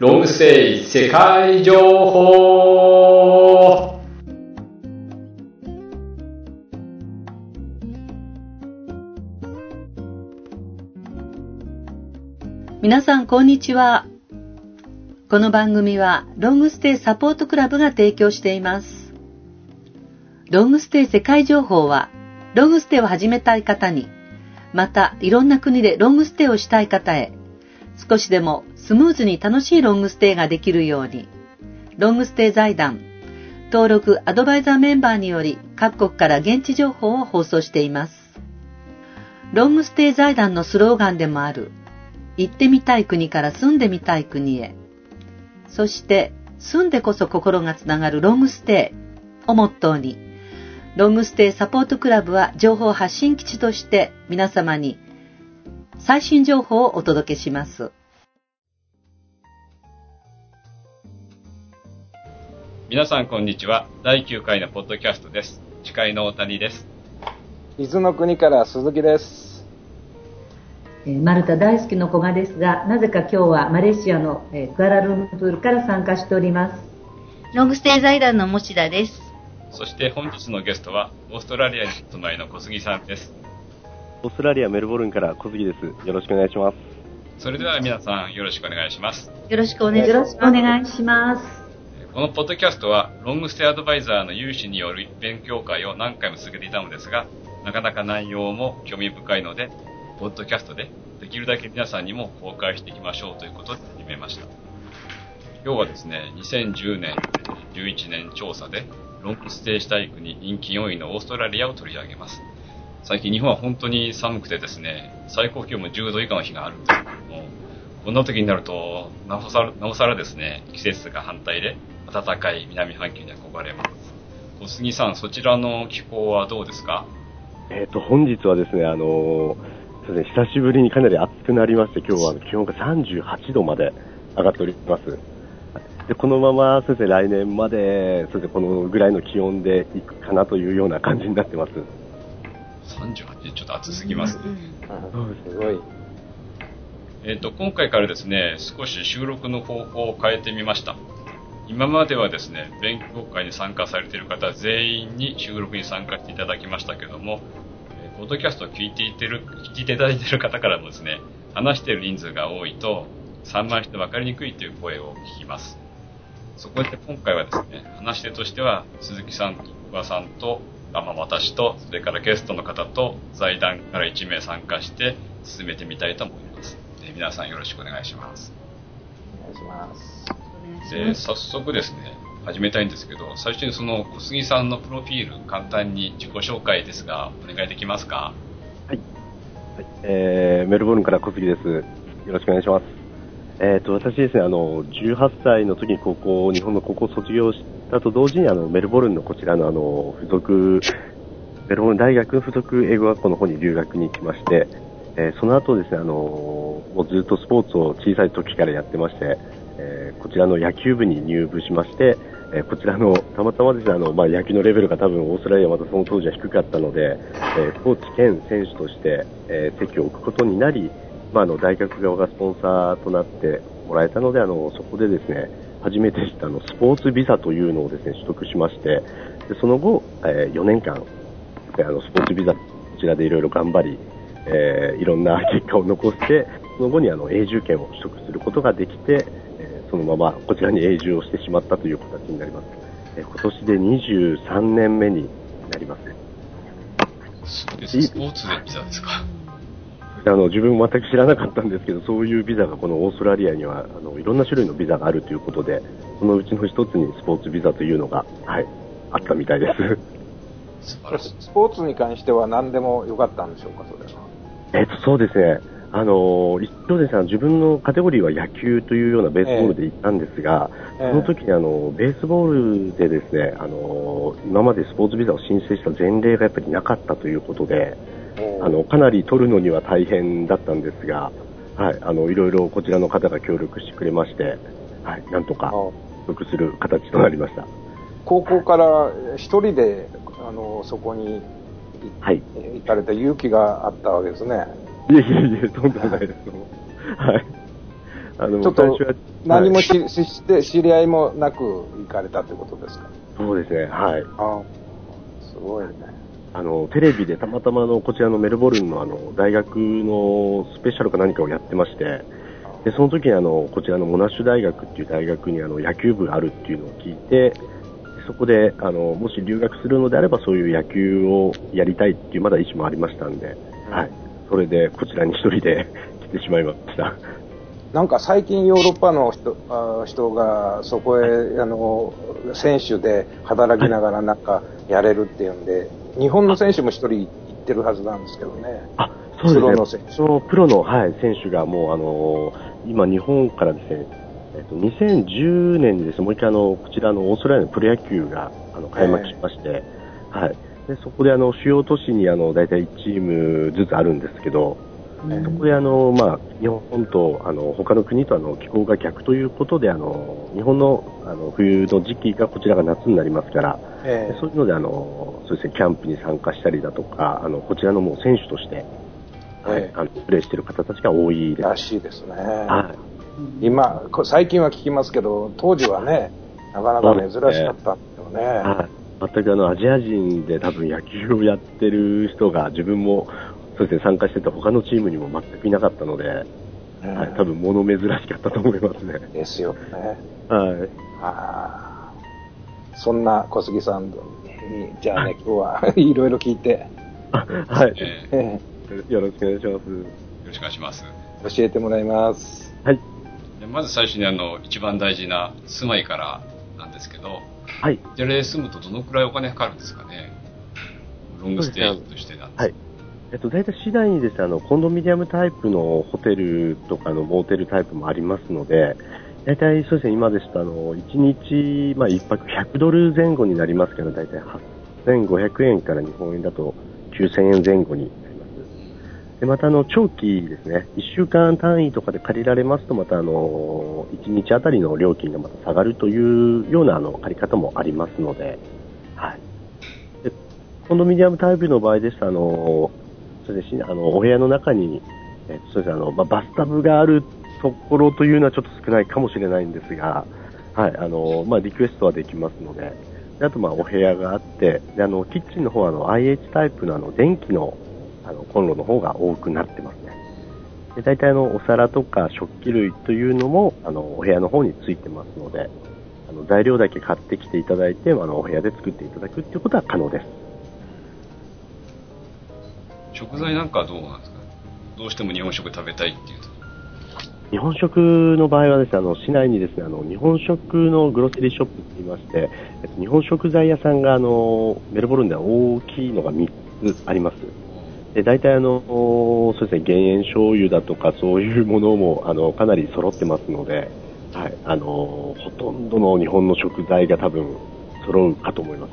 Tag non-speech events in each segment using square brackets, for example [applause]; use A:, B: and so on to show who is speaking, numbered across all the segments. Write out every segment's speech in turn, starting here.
A: ロングステイ世界情報
B: 皆さん、こんにちは。この番組は、ロングステイサポートクラブが提供しています。ロングステイ世界情報は、ロングステイを始めたい方に、また、いろんな国でロングステイをしたい方へ、少しでもスムーズに楽しいロングステイができるように、ロングステイ財団、登録アドバイザーメンバーにより各国から現地情報を放送しています。ロングステイ財団のスローガンでもある、行ってみたい国から住んでみたい国へ、そして住んでこそ心がつながるロングステイをモットーに、ロングステイサポートクラブは情報発信基地として皆様に最新情報をお届けします。
C: 皆さんこんにちは。第9回のポッドキャストです。司会の大谷です。
D: 伊豆の国から鈴木です。
B: えー、マルタ大好きの古賀ですが、なぜか今日はマレーシアの、えー、クアラルンプールから参加しております。
E: ロングステイ財団の持田です。
C: そして本日のゲストは、オーストラリアにお住まいの小杉さんです。
F: オーストラリアメルボルンから小杉です。よろしくお願いします。
C: それでは皆さんよろしくお願いします。
B: よろしくお願いします。
C: このポッドキャストは、ロングステイアドバイザーの有志による勉強会を何回も続けていたのですが、なかなか内容も興味深いので、ポッドキャストでできるだけ皆さんにも公開していきましょうということで始めました。今日はですね、2010年、11年調査で、ロングステイしたい国人気4位のオーストラリアを取り上げます。最近日本は本当に寒くてですね、最高気温も10度以下の日があるんですけども、こんな時になると、なおさら、なおさらですね、季節が反対で、暖かい南半球に憧れます。小杉さん、そちらの気候はどうですか？
F: えっ、ー、と、本日はですね、あのそうですね、久しぶりにかなり暑くなりまして、今日は気温が38度まで上がっております。でこのまま、そうですね、来年まで、そうですね、このぐらいの気温でいくかなというような感じになってます。
C: 38ちょっと暑すぎますね。
D: すごい。
C: えっ、ー、と、今回からですね、少し収録の方法を変えてみました。今まではですね、勉強会に参加されている方全員に収録に参加していただきましたけども、えー、ポッドキャストを聞いていてる、聞いていただいている方からもですね、話している人数が多いと、散漫して分かりにくいという声を聞きます。そこで今回はですね、話し手としては、鈴木さんと小川さんと、まあ、私と、それからゲストの方と、財団から1名参加して進めてみたいと思います。え皆さんよろしくお願いします。
D: お願いします。
C: で、早速ですね、始めたいんですけど、最初にその小杉さんのプロフィール、簡単に自己紹介ですが、お願いできますか？
F: はい。はい、えー、メルボルンから小杉です。よろしくお願いします。えっ、ー、と、私ですね、あの、18歳の時に高校、日本の高校を卒業したと同時に、あの、メルボルンのこちらの、あの、付属、メルボルン大学の付属英語学校の方に留学に行きまして、えー、その後ですね、あの、もうずっとスポーツを小さい時からやってまして、えー、こちらの野球部に入部しまして、えー、こちらの、たまたまですね、あの、まあ、野球のレベルが多分オーストラリアはまたその当時は低かったので、えー、コーチ兼選手として、え席を置くことになり、まあ、あの、大学側がスポンサーとなってもらえたので、あの、そこでですね、初めて知ったあの、スポーツビザというのをですね、取得しまして、でその後、え4年間、あの、スポーツビザ、こちらでいろいろ頑張り、えいろんな結果を残して、その後にあの永住権を取得することができて、そのままこちらに永住をしてしまったという形になります。え今年で23年目になります。
C: そうです。スポーツでビザですか。
F: あの自分全く知らなかったんですけど、そういうビザがこのオーストラリアにはあのいろんな種類のビザがあるということで、そのうちの一つにスポーツビザというのが、はい、あったみたいです。
D: スポーツに関しては何でもよかったんでしょうか、それは。
F: えっと、そうですね。あの一度ですね、自分のカテゴリーは野球というようなベースボールで行ったんですが、えー、その時にあのベースボールでですね、あの今までスポーツビザを申請した前例がやっぱりなかったということで、あのかなり取るのには大変だったんですが、はい、あのいろいろこちらの方が協力してくれまして、はい、なんとか取得する形となりました。
D: 高校から一人であのそこに、はい、行かれた勇気があったわけですね。
F: いえいえいえ、とんでもないです。はい。あの、最初は、
D: 何もし、はい、して知り合いもなく行かれたってことですか？
F: そうですね、はい。
D: あすごいね。
F: あの、テレビでたまたまの、こちらのメルボルンのあの、大学のスペシャルか何かをやってまして、で、その時にあの、こちらのモナッシュ大学っていう大学にあの、野球部があるっていうのを聞いて、そこで、あの、もし留学するのであればそういう野球をやりたいっていうまだ意思もありましたんで、うん、はい。それでこちらに一人で [laughs] 来てしまいました。
D: なんか最近ヨーロッパの人あ人がそこへ、はい、あの、選手で働きながらなんかやれるっていうんで、はい、日本の選手も一人行ってるはずなんですけどね。
F: あ、そうですね。プロの選手。そのプロの、はい、選手がもうあの、今日本からですね、えっと、2010年にですね、もう一回あの、こちらのオーストラリアのプロ野球があの開幕しまして、えー、はい。で、そこであの、主要都市にあの、大体1チームずつあるんですけど、そこであの、まあ、日本とあの他の国とあの気候が逆ということであの日本のあの冬の時期がこちらが夏になりますから、えー、そういうのであのそうですねキャンプに参加したりだとかあのこちらのもう選手として、はい、あのプレーしている方たちが多いです。
D: らしいですね。はい、今最近は聞きますけど当時はねなかなか珍しかったんですよね。はい
F: 全くあのアジア人で多分野球をやってる人が自分もそうですね、参加してた他のチームにも全くいなかったので、はい、多分物珍しかったと思いますね。
D: ですよね。
F: はい。
D: あそんな小杉さんに、じゃあね、今日は [laughs] いろいろ聞いて。
F: はい。よろしくお願いします。よ
C: ろしくお願いします。
D: 教えてもらいます。
F: はい。
C: まず最初にあの、一番大事な住まいからなんですけど、
F: はい。
C: じゃあ、住むとどのくらいお金かかるんですかね？ロングステイとしてなんですはい。
F: えっと、大体市内にですね、あの、コンドミニアムタイプのホテルとかのモーテルタイプもありますので、大体そうですね、今ですと、あの、1日、まあ、1泊100ドル前後になりますけど、大体8500円から日本円だと9000円前後に。で、また、あの、長期ですね、1週間単位とかで借りられますと、また、あの、1日あたりの料金がまた下がるというような、あの、借り方もありますので、はい。でコンドミニアムタイプの場合ですと、あの、そうですね、あの、お部屋の中に、えそうですあの、まあ、バスタブがあるところというのはちょっと少ないかもしれないんですが、はい、あの、まあ、リクエストはできますので、であと、まあ、お部屋があって、で、あの、キッチンの方は、あの、IH タイプの、あの、電気の、あの、コンロの方が多くなってますね。で、大体、あの、お皿とか食器類というのも、あの、お部屋の方についてますので、あの、材料だけ買ってきていただいて、あの、お部屋で作っていただくっていうことは可能です。
C: 食材なんかはどうなんですか？どうしても日本食食べたいっていうと。
F: 日本食の場合はですね、あの、市内にですね、あの、日本食のグロセリーショップって言いまして、えっと、日本食材屋さんが、あの、メルボルンでは大きいのが3つあります。で、大体あの、そうですね、減塩醤油だとかそういうものも、あの、かなり揃ってますので、はい、あの、ほとんどの日本の食材が多分揃うかと思います。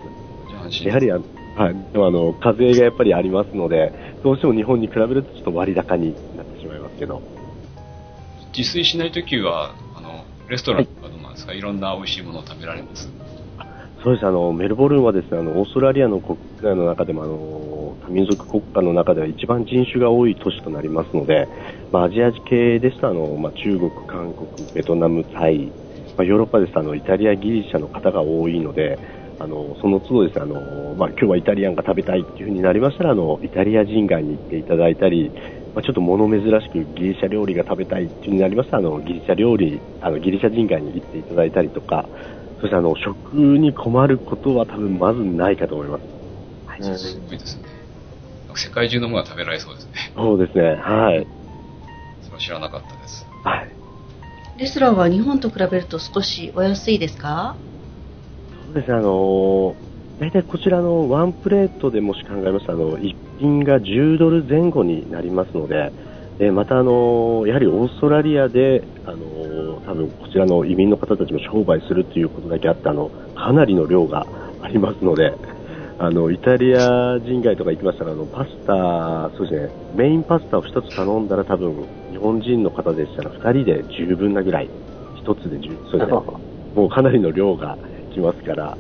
F: やはりあ、はい、でもあの、課税がやっぱりありますので、どうしても日本に比べるとちょっと割高になってしまいますけど。
C: 自炊しないときは、あの、レストランとかどうなんですか、はい、いろんな美味しいものを食べられます？
F: そうです、あの、メルボルンはですね、あの、オーストラリアの国内の中でも、あの、多民族国家の中では一番人種が多い都市となりますので、まあ、アジア系ですと、あの、まあ、中国、韓国、ベトナム、タイ、まあ、ヨーロッパですと、あの、イタリア、ギリシャの方が多いので、あの、その都度ですね、あの、まあ、今日はイタリアンが食べたいっていう風になりましたら、あの、イタリア人街に行っていただいたり、まあ、ちょっと物珍しくギリシャ料理が食べたいっていう風になりましたら、あの、ギリシャ料理、あの、ギリシャ人街に行っていただいたりとか、そしてあの、食に困ることは多分まずないかと思います。
C: はい、すごいですね。世界中のものが食べられそうですね。
F: そうですね、はい。
C: それは知らなかったです。
F: はい。
E: レストランは日本と比べると少しお安いですか？
F: そうですね、あのー、大体こちらのワンプレートでもし考えますと、あの、一品が10ドル前後になりますので、でまた、あのー、やはりオーストラリアで、あのー、多分こちらの移民の方たちも商売するということだけあって、あの、かなりの量がありますので、あの、イタリア人街とか行きましたら、あの、パスタ、そうですね、メインパスタを1つ頼んだら多分、日本人の方でしたら2人で十分なぐらい、1つで十、そうですね、[laughs] もうかなりの量がきますから、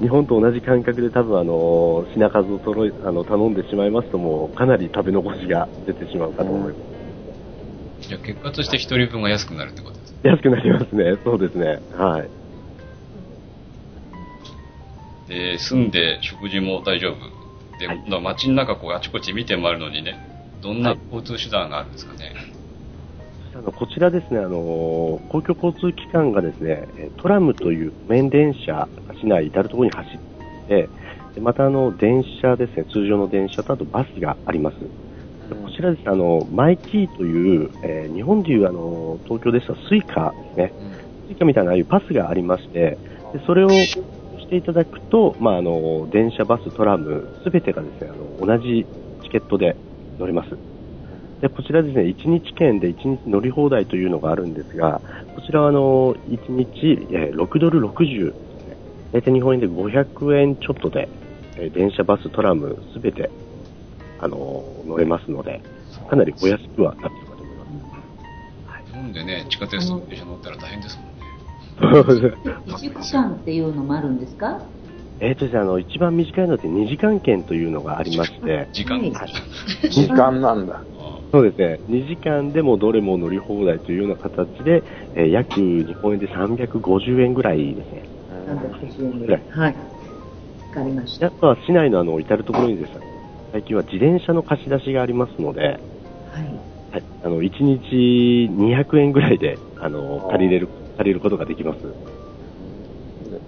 F: 日本と同じ感覚で多分あの品数を揃いあの頼んでしまいますともうかなり食べ残しが出てしまうかと思います。
C: じゃあ結果として1人分が安くなるってことです
F: 安くなりますね。そうですね。はい。
C: で、住んで食事も大丈夫。で、
F: は
C: 街の中こうあちこち見て回るのにね、どんな交通手段があるんですかね。
F: あのこちらですね、あの公共交通機関がですね、えトラムという路面電車が市内至るところに走ってでまたあの電車ですね、通常の電車とあとバスがあります。でこちらですね、あのマイキーという、えー日本でいうあの東京ですとスイカですね、スイカみたいなああいうパスがありまして、でそれをしていただくと、まあ、あの電車、バス、トラム、すべてがですねあの同じチケットで乗れます。でこちらですね、1日券で1日乗り放題というのがあるんですが、こちらはあの1日、えー6ドル60ですね、大体日本円で500円ちょっとで、えー電車、バス、トラムすべてあの乗れますので、かなりお安くはなっているかと思います。
C: 日本でね、地下鉄の電車乗ったら大変ですもんね。[laughs]
B: 一時区間っていうのもあるんですか？
F: えーとですね、あの、一番短いので2時間券というのがありまして、
C: 時間
D: 時間なんだ。
C: あ
F: そうですね、2時間でもどれも乗り放題というような形で、えー約日本円で350円ぐらいですね。
B: 350円ぐらい。はい。わかりました。
F: であとは市内のあの、至るところにですね、最近は自転車の貸し出しがありますので、
B: はい。
F: はい、あの、1日200円ぐらいで、あの、借りれる、借りることができます。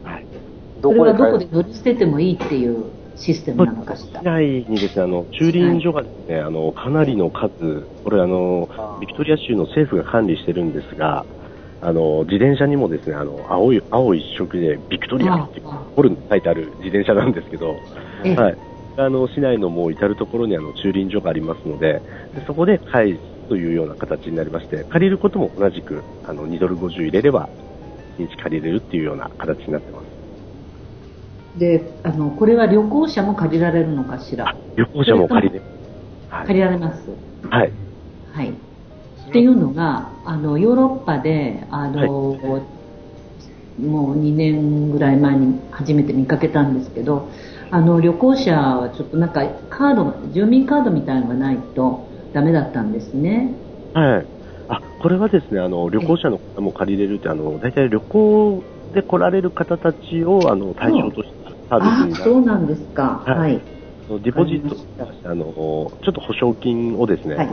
F: はい。
B: それはどこ
D: 帰
B: で乗り捨ててもいいっていうシステムなのかしら？
F: 市。内にですね、あの、駐輪所がですね、あの、かなりの数、これあのビクトリア州の政府が管理してるんですが、あの、自転車にもですね、あの、青い、青一色でビクトリアって
B: あ
F: ホルン書いてある自転車なんですけど、
B: ええ
F: はい。あの、市内のもう至るところにあの、駐輪所がありますので、でそこで返すというような形になりまして、借りることも同じく、あの、2ドル50入れれば、1日借りれるっていうような形になってます。
B: で、あの、これは旅行者も借りられるのかしら？
F: 旅行者も借りれはい。
B: 借りられます？
F: はい。
B: はい。っていうのが、あの、ヨーロッパで、あの、もう2年ぐらい前に初めて見かけたんですけど、あの、旅行者はちょっとなんかカード、住民カードみたいのがないとダメだったんですね。
F: はい。あ、これはですね、あの、旅行者の方も借りれるって、あの、大体旅行で来られる方たちを、あの、対象としたサービス
B: あ
F: になる。
B: そうなんですか。
F: はい
B: はい。
F: デポジット、あの、ちょっと保証金をですね、
B: はい。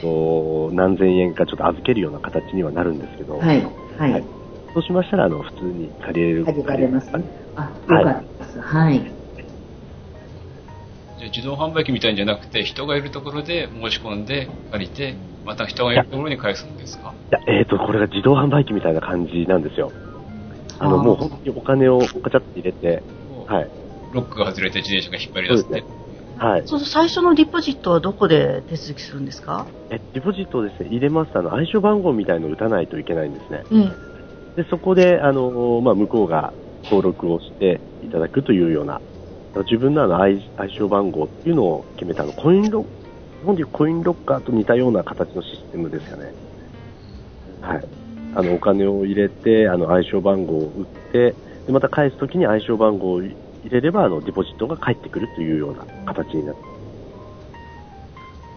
F: と何千円かちょっと預けるような形にはなるんですけど、
B: はい。はい。
F: はいそうしましたら、あの、普通に借りれる。
B: 借りられますね。あ、
F: はい
B: よかったです。はい。
C: じゃあ自動販売機みたいんじゃなくて、人がいるところで申し込んで借りて、また人がいるところに返すんですか？
F: いや、えっ、と、これが自動販売機みたいな感じなんですよ。あの、
B: あー
F: もう本当にお金をカチャッと入れて、はい。
C: ロックが外れて自転車が引っ張り出すって。
F: はい。
E: そう最初のディポジットはどこで手続きするんですか？
F: え、デポジットをですね、入れますと、あの、暗証番号みたいのを打たないといけないんですね。
E: うん。
F: で、そこで、あの、まあ、向こうが登録をしていただくというような、自分のあの暗暗証番号っていうのを決めたあの、コインロ、日本でいうコインロッカーと似たような形のシステムですよね。はい。あの、お金を入れて、あの、暗証番号を打って、で、また返すときに暗証番号を入れれば、あの、デポジットが返ってくるというような形になって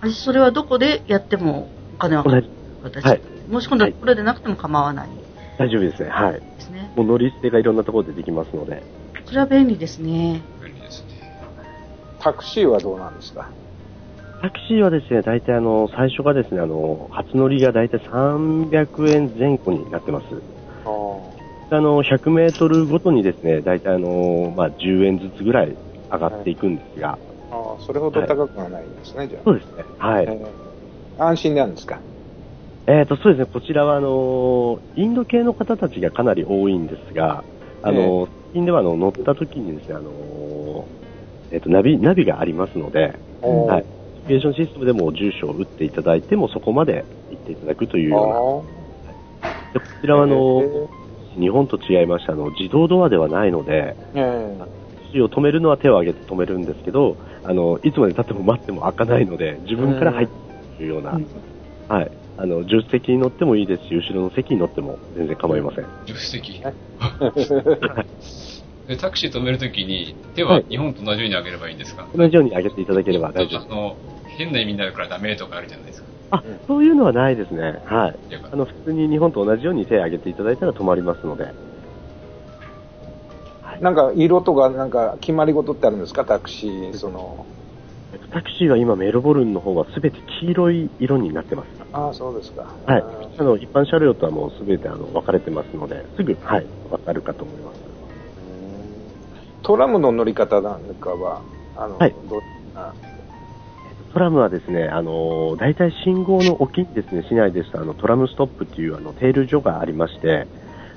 E: あそれはどこでやってもお金は
F: 同じ、
E: 私、
F: はい
E: 申し込んだところでなくても構わない
F: 大丈夫ですね。はい。
E: ですね。
F: もう乗り捨てがいろんなところでできますので。
E: それは。便利ですね。
D: タクシーはどうなんですか？
F: タクシーはですね、大体あの、最初がですね、あの、初乗りが大体300円前後になってます。あの、100メートルごとにですね、大体あの、まあ、10円ずつぐらい上がっていくんですが、
D: ああ、それほど高くはないんですね、じゃあ。
F: そうですね。はい。
D: えー安心なんですか？
F: えっ、と、そうですね、こちらはあの、インド系の方たちがかなり多いんですが、あの、最近ではあの、乗った時にですね、あの、えっ、と、ナビ、ナビがありますので、はい。ナビゲーションシステムでも住所を打っていただいても、そこまで行っていただくというような。でこちらはあの、日本と違いまして、あの、自動ドアではないので、
D: え
F: タを止めるのは手を挙げて止めるんですけど、あの、いつまで経っても待っても開かないので、自分から入っていくというような、はい。あの、助手席に乗ってもいいですし、後ろの席に乗っても全然構いません。
C: 助手席
D: え。[laughs]
C: で、タクシー止めるときに、手
F: は
C: はい日本と同じように上げればいいんですか、
F: 同じように上げていただければ大丈夫です。
C: あの、変な意味になるからダメとかあるじゃないですか。
F: あ、そういうのはないですね。はい。あの、普通に日本と同じように手を挙げていただいたら止まりますので。
D: なんか色とかなんか決まり事ってあるんですか？タクシー、その。
F: えっとタクシーは今メルボルンの方は全て黄色い色になってます。
D: ああ、そうですか。
F: はい
D: あ。
F: あの、一般車両とはもう全てあの、分かれてますので、すぐ、はい、分かるかと思います。
D: ートラムの乗り方なんかは、あの、
F: はい。
D: ど
F: トラムはですね、あの、大体信号の沖にですね、市内ですと、あの、トラムストップっていうあの、停留所がありまして、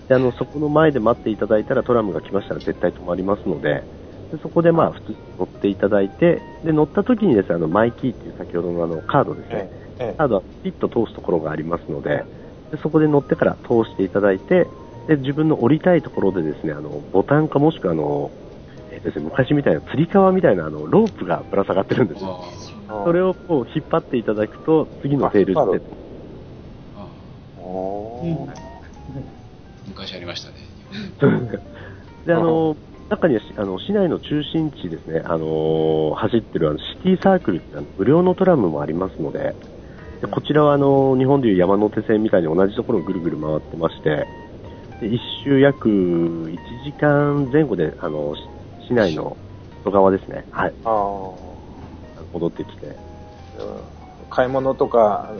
F: で、あの、そこの前で待っていただいたらトラムが来ましたら絶対止まりますので、でそこでまあ、普通に乗っていただいて、で、乗った時にですね、あの、マイキーっていう先ほどのあの、カードですね、
D: えええ
F: カードはピッと通すところがありますので、でそこで乗ってから通していただいて、で、自分の降りたいところでですね、あの、ボタンかもしくはあの、えっとですね、昔みたいな釣り革みたいなあの、ロープがぶら下がってるんですよ。
C: あ
F: それをこう引っ張っていただくと、次のテールで
D: あ引っ張る、
C: ああ
D: おー
E: うん
C: 昔ありましたね。[laughs]
F: で、あの、中にはしあの市内の中心地ですね、あの走ってるあのシティサークルって無料のトラムもありますので、でこちらはあの日本でいう山手線みたいに同じところをぐるぐる回ってまして、で一周約1時間前後であのし市内の外側ですね、はい、
D: あー
F: 戻ってきて、
D: うん買い物とか、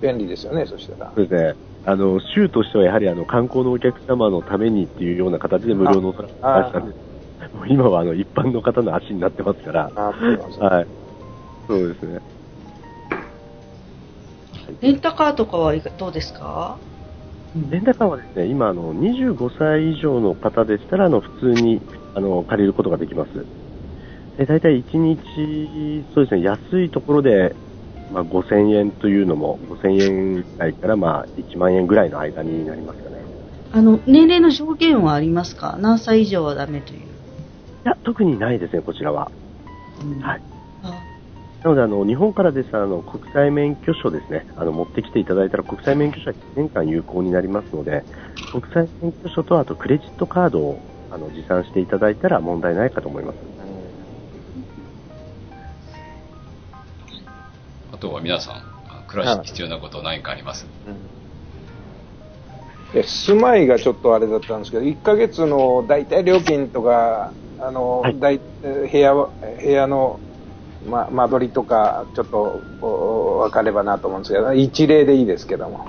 D: 便利ですよね、そしたら。
F: そうですね。あの、州としてはやはりあの、観光のお客様のためにっていうような形で無料のトラックを出したんです。もう今はあの、一般の方の足になってますから。
D: あすいません
F: はい。そうですね。
E: レンタカーとかはどうですか？
F: レンタカーはですね、今あの、25歳以上の方でしたら、あの、普通に、あの、借りることができます。で、大体1日、そうですね、安いところで、まあ、5000円というのも、5000円台からまあ、1万円ぐらいの間になりますかね。
E: あの、年齢の上限はありますか？何歳以上はダメという。
F: いや、特にないですね、こちらは。はい。
E: あ
F: なので、あの、日本からですあの、国際免許証ですね、あの、持ってきていただいたら国際免許証は1年間有効になりますので、国際免許証とあとクレジットカードを、あの、持参していただいたら問題ないかと思います。
C: あとは皆さん、暮らしに必要なこと何かあります？
D: で住まいがちょっとあれだったんですけど、1ヶ月の大体料金とか、あの、
F: はい
D: 大部屋は、部屋の、ま、間取りとか、ちょっとお分かればなと思うんですけど、一例でいいですけども。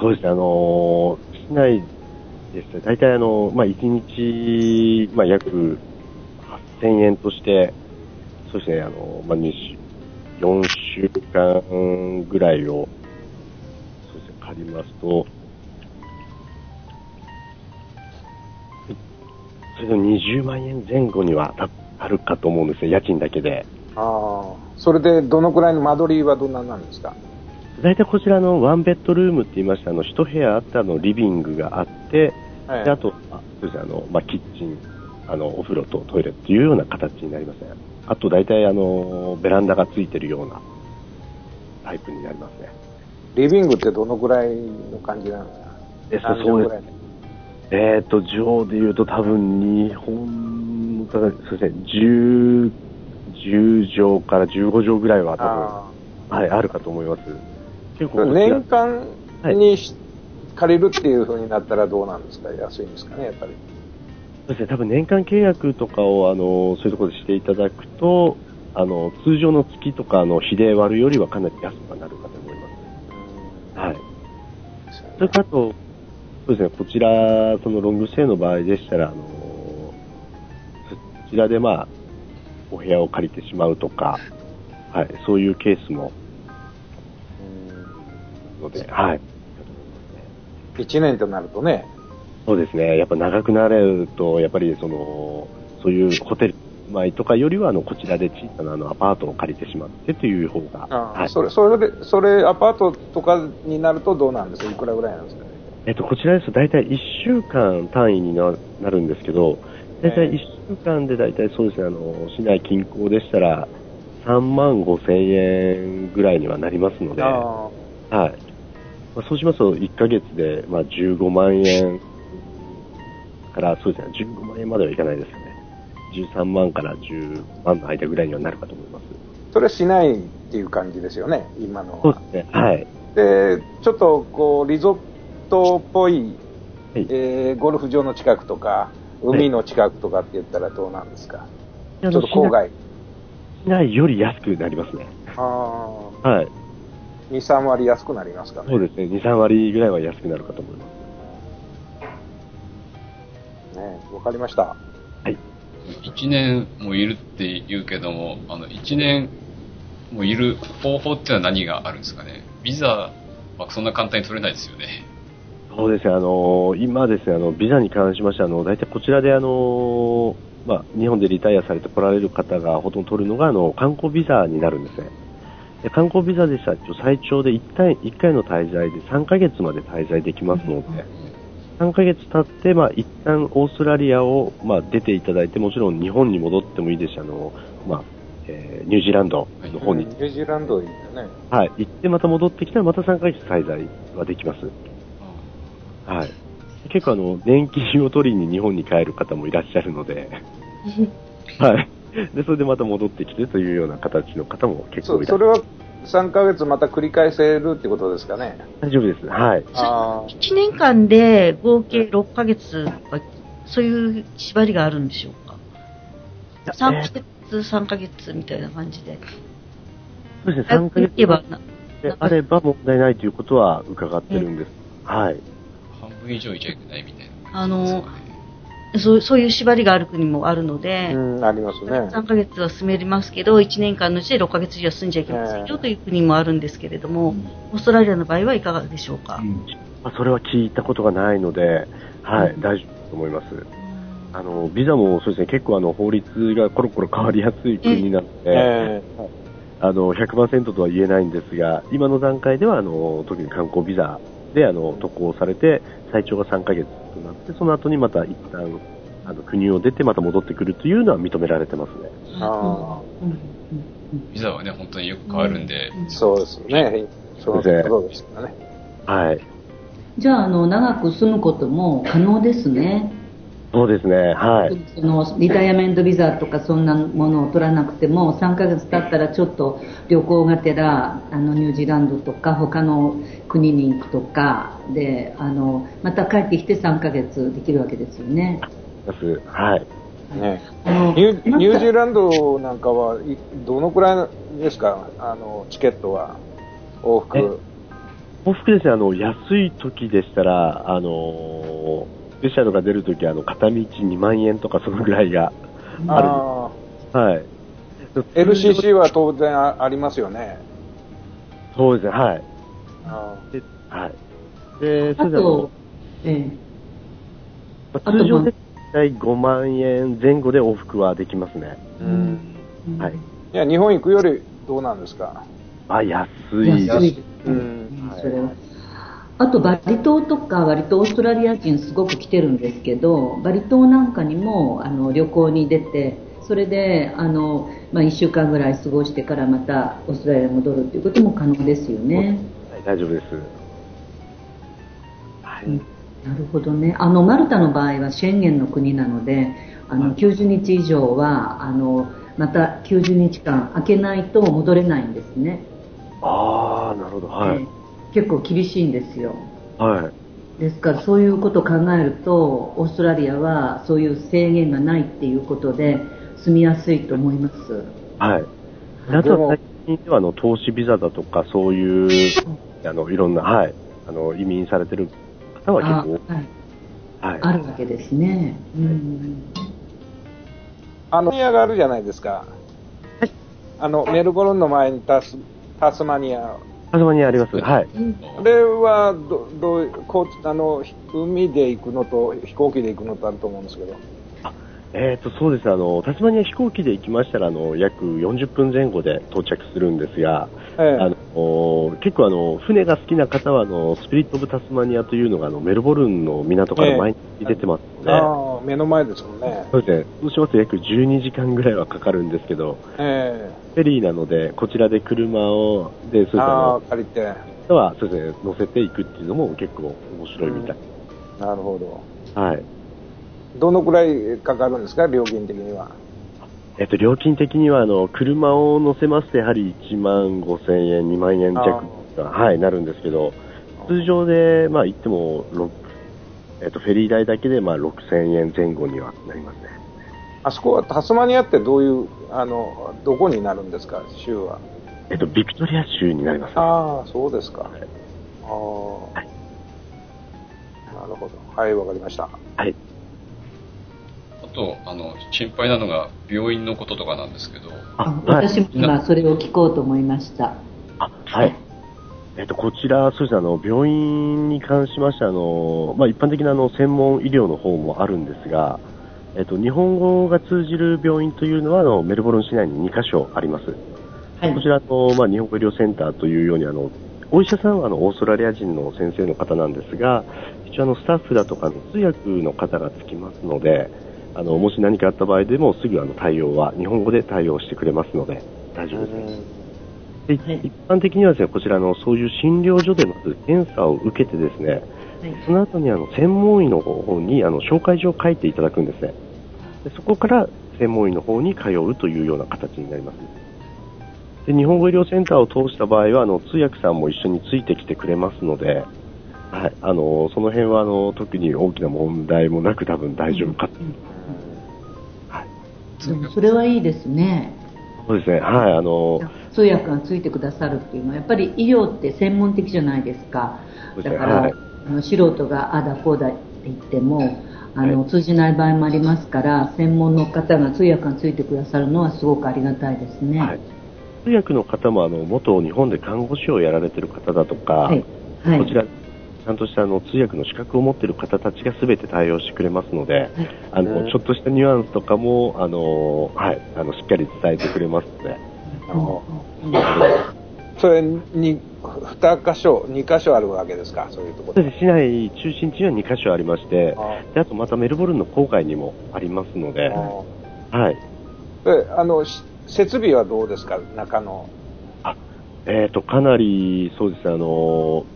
F: そうですね、あの、市内ですね、大体あの、まあ、1日、まあ、約8000円として、そうですね、あの、まあ、2週、4週間ぐらいを、そうですね、借りますと、それで20万円前後にはあるかと思うんですよ、家賃だけで。
D: ああ。それで、どのくらいの間取りはどんななんですか？
F: 大体こちらのワンベッドルームって言いまして、あの、一部屋あって、あの、リビングがあって、
D: はい
F: であと、あそうですね、あの、まあ、キッチン、あの、お風呂とトイレっていうような形になりますね。あと、大体、あの、ベランダがついてるようなタイプになりますね。
D: リビングってどのくらいの感じなんですか？
F: え
D: 何畳ぐらい
F: えっ、と、上で言うと多分、日本の、そうですね、10、10畳から15畳ぐらいは多
D: あ
F: 分、はい、あるかと思います。結
D: あ。
F: 構
D: 年間にし、借りるっていう風になったらどうなんですか？安いんですかね、やっぱり。
F: そうですね、多分年間契約とかを、あの、そういうところでしていただくと、あの、通常の月とかの比で割るよりはかなり安くはなるかと思います。はい。それからあと、そうですね、こちら、そのロングステイの場合でしたら、あの、そちらでまあ、お部屋を借りてしまうとか、はい、そういうケースも、ので、はい。
D: 1年となるとね、
F: そうですね。やっぱ長くなると、やっぱりその、そういうホテル住まいとかよりは、あの、こちらで小さなあのアパートを借りてしまってという方が、
D: ああ
F: はい。
D: それ、それで、それ、アパートとかになるとどうなんですか？いくらぐらいなんですか？ね
F: えっと、こちらですと大体1週間単位にななるんですけど、大体1週間で大体そうですね、あの、市内近郊でしたら、3万5千円ぐらいにはなりますので、は
D: あ
F: い。まあ、そうしますと、1ヶ月で、まあ、15万円から、そうですね、15万円まではいかないですね。13万から10万の間ぐらいにはなるかと思います。
D: それしないっていう感じですよね、今のは。
F: そうですね。はい。
D: で、ちょっとこう、リゾットっぽい、
F: はい
D: えーゴルフ場の近くとか、海の近くとかって言ったらどうなんですか、
F: ちょ
D: ちょっと郊外。
F: しないより安くなりますね。
D: あ
F: はい。
D: ー2、3割安くなりますかね。
F: そうですね。2、3割ぐらいは安くなるかと思います。
D: ねわかりました。
F: はい。
C: 1年もいるって言うけども、あの、1年もいる方法っていうのは何があるんですかねビザはそんな簡単に取れないですよね。
F: そうですね、あの今ですね、あの、ビザに関しましては、あの、大体こちらで、あのまあ、日本でリタイアされて来られる方がほとんど取るのが、あの、観光ビザになるんですね。で観光ビザでしたら、最長で1回 ,1 回の滞在で3ヶ月まで滞在できますので、3ヶ月経って、まあ、一旦オーストラリアを、まあ、出ていただいて、もちろん日本に戻ってもいいですし、あの、まあ、えーニュージーランドの方に
D: うんニュージーランドいいよね。
F: はい、行ってまた戻ってきたらまた3ヶ月滞在はできます。はい。結構あの、年金を取りに日本に帰る方もいらっしゃるので、[laughs] はい。[laughs] で、それでまた戻ってきてというような形の方も結構いらっしゃる。
D: それは3ヶ月また繰り返せるってことですかね。
F: 大丈夫です。はい。
D: あー
E: 1年間で合計6ヶ月は、そういう縛りがあるんでしょうか3ヶ月、3ヶ月みたいな感じで。
F: そうですね、3ヶ月
E: 行けばな
F: であれば問題ないということは伺ってるんです。はい。
C: 半分以上いちゃいけないみたいな。
E: あの、そうそういう縛りがある国もあるので、
D: うん、ありますね。
E: 3ヶ月は住めますけど、1年間のうちで6ヶ月以上住んじゃいけませんよという国もあるんですけれども、オーストラリアの場合はいかがでしょうか？
F: まあ、それは聞いたことがないので、はい、大丈夫だと思います。あの、ビザもそうですね、結構あの、法律がコロコロ変わりやすい国なので、
D: え
F: あの、100%とは言えないんですが、今の段階では、あの、特に観光ビザで、あの、渡航されて、最長が3ヶ月となって、その後にまた一旦、あの、国を出てまた戻ってくるというのは認められてますね。
D: ーあ
C: ビザはね、本当によく変わるんで、
D: ーそうですね。そうですよね。
F: はい。
G: じゃあ、あの、長く住むことも可能ですね。
F: そうですね、はい。
G: そのリタイアメントビザとかそんなものを取らなくても3ヶ月経ったらちょっと旅行がてらあのニュージーランドとか他の国に行くとかであのまた帰ってきて3ヶ月できるわけですよね。
F: はい。
D: ねニューニュージー
G: ラ
D: ランドなんかはいどのくらいですか？あの、チケットは？往復？
F: 往復ですね、あの、安い時でしたら、あのスペシャルが出るときは、あの、片道2万円とかそのぐらいがあ
D: あ
F: る。はい。
D: ー LCC は当然あありますよね。
F: そうですね、はい。
D: あ
F: で、はい。で、そ
G: あと、ええ
F: まあ通常で大体5万円前後で往復はできますね。
D: ーうん。
F: はい。
D: いや、日本行くよりどうなんですか？
F: あ、安い。
G: 安いです
D: う
G: ね
D: ん。
G: それはあとバリ島とか割とオーストラリア人すごく来てるんですけどバリ島なんかにもあの旅行に出てそれであの、まあ、1週間ぐらい過ごしてからまたオーストラリアに戻るということも可能ですよね。
F: はい、大丈夫です。はい。
G: うんなるほどね。あの、マルタの場合はシェンゲンの国なので、あの、90日以上は、あの、また90日間空けないと戻れないんですね。
F: ああ、なるほど。は
G: え
F: い。
G: え結構厳しいんですよ。
F: はい。
G: ですからそういうことを考えると、オーストラリアはそういう制限がないっていうことで住みやすいと思います。
F: はい。あとは最近では、あの、投資ビザだとか、そういう、あの、いろんな、はい。あの、移民されてる方は
G: あ,、
F: 結
G: はい、
F: 構、はい。
G: あるわけですね。うん
D: あの、ニアがあるじゃないですか。あの、メルボルンの前にタスタスマニア。
F: タスマニアあります。はい。
D: あれはど、どう、こう、あの、海で行くのと飛行機で行くのとあると思うんですけど。
F: えっ、と、そうです。あの、タスマニア飛行機で行きましたら、あの、約40分前後で到着するんですが、
D: ええ
F: あの、お結構あの、船が好きな方は、あの、スピリット・オブ・タスマニアというのが、あの、メルボルンの港から毎日出てますので、
D: ああ、目の前ですもんね。
F: そうですね。そうしますと約12時間ぐらいはかかるんですけど、
D: え
F: フェリーなので、こちらで車を、で、そう
D: あ借りて。
F: の、は、そうですね、乗せていくっていうのも結構面白いみたい。
D: なるほど。
F: はい。
D: どのくらいかかるんですか、料金的には？
F: えっと、料金的には、あの、車を乗せますと、やはり1万5千円、2万円弱が、はい、なるんですけど、通常で、まあ、行っても、6えっと、フェリー代だけで、まあ、6千円前後にはなりますね。
D: あそこはタスマニアってどういう、あの、どこになるんですか、州は？
F: えっと、ビクトリア州になります、ね。
D: ああ、そうですか。
F: はい
D: ああ、なるほど。はい、わかりました。
F: はい。
C: あと、あの、心配なのが病院のこととかなんですけど、
B: あ
F: はい。
B: 私も今それを聞こうと思いました。
F: あ、はい。えっと、こちら、そうですね、あの、病院に関しまして、あの、まあ、一般的なあの、専門医療の方もあるんですが、えっと、日本語が通じる病院というのは、あの、メルボルン市内に2カ所あります。
B: はい
F: こちらあの、まあ、日本語医療センターというように、あの、お医者さんはあの、オーストラリア人の先生の方なんですが、一応あの、スタッフだとかあの通訳の方がつきますので、あの、もし何かあった場合でもすぐあの、対応は、日本語で対応してくれますので、大丈夫ですね。で
B: はい
F: 一般的にはですね、こちらのそういう診療所でまず検査を受けてですね、
B: はい
F: その後にあの専門医の方にあの紹介状を書いていただくんですね。でそこから専門医の方に通うというような形になります。で日本語医療センターを通した場合はあの通訳さんも一緒についてきてくれますので、はい、あのその辺はあの特に大きな問題もなく多分大丈夫かと。
B: でもそれはいいですね。
F: そうですね、はい、あの
B: 通訳がついてくださるっていうのは、やっぱり医療って専門的じゃないですか。だから、
F: はい
B: あの素人があだこうだって言っても、あの、通じない場合もありますから、専門の方が通訳がついてくださるのはすごくありがたいですね。
F: はい通訳の方もあの元日本で看護師をやられてる方だとか、
B: はい。はい。
F: こちら、ちゃんとしたあの通訳の資格を持っている方たちが全て対応してくれますので、あの
D: ね
F: ちょっとしたニュアンスとかもあの、はい、あのしっかり伝えてくれますので、
B: うん
D: それに、2箇所、2箇所あるわけですか、そういうところ。
F: 市内中心地には2カ所ありまして、
D: あ
F: であとまたメルボルンの郊外にもありますので、
D: あ
F: はい、
D: であのし設備はどうですか、中の。
F: えーとかなりそうです。あの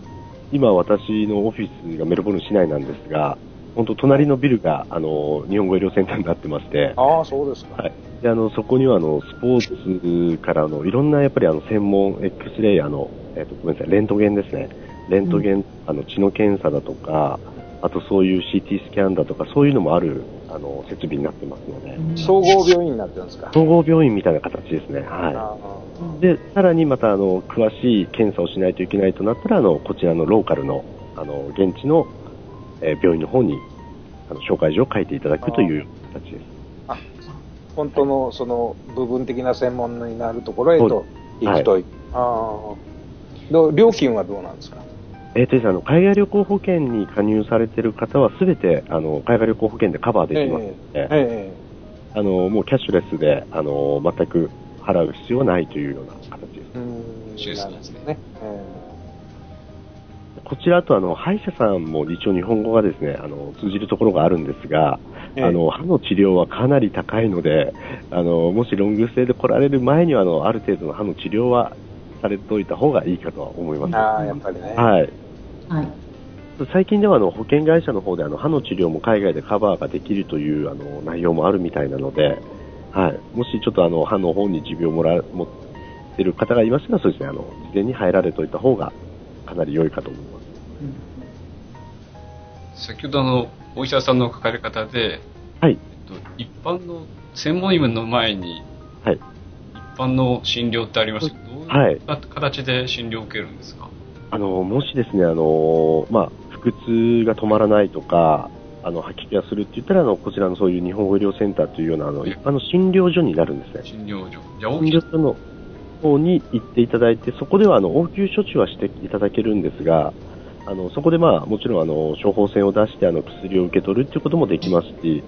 F: 今、私のオフィスがメルボルン市内なんですが、本当、隣のビルがあの日本語医療センターになってまして、
D: ああ、そうですか。
F: はい、であのそこにはあのスポーツからのいろんなやっぱりあの専門 X レイヤーの、えーとごめんなさいレントゲンですね、レントゲン、あの血の検査だとか、あとそういう CT スキャンだとか、そういうのもあるあの設備になってますので、
D: 総合病院になってるんですか。
F: 総合病院みたいな形ですね。は
D: あ
F: い、でさらにまたあの詳しい検査をしないといけないとなったらあのこちらのローカルのあの現地の、えー病院の方にあの紹介状を書いていただくという形です。
D: あ本当のその部分的な専門になるところへと行くと、ああどう料金はどうなんですか？
F: えーとですねあの海外旅行保険に加入されている方はすべてあの海外旅行保険でカバーできますので、
D: ええ
F: あのもうキャッシュレスであの全く払う必要はないというような形です。
C: ですね
D: なるほどね
F: こちらあとあの歯医者さんも一応日本語がですねあの通じるところがあるんですが、
D: ええ
F: あの歯の治療はかなり高いので、あのもしロングステイで来られる前にはあのある程度の歯の治療はされておいた方がいいかとは思います。
D: ああ、やっぱりね。
F: はい。
B: はい。
F: 最近ではあの保険会社の方であの歯の治療も海外でカバーができるというあの内容もあるみたいなので、はい、もしちょっとあの歯の方に持病をもらう持っている方がいましたら、そうですね、あの事前に入られておいた方がかなり良いかと思います。
C: 先ほどあの、お医者さんの書かれ方で、
F: はい、
C: えっと、一般の、専門医の前に、
F: はい、
C: 一般の診療ってありますけど、どう
F: はい
C: いった形で診療を受けるんですか？
F: あのもしですね、あのまあ、腹痛が止まらないとか、あの吐き気がするって言ったらあの、こちらのそういう日本語医療センターというようなあの一般の診療所になるんですね。
C: 診療所。じゃあ、大
F: 診
C: き
F: 療所の方に行っていただいて、そこではあの応急処置はしていただけるんですが、あのそこで、まあ、もちろんあの処方箋を出してあの薬を受け取るということもできますし、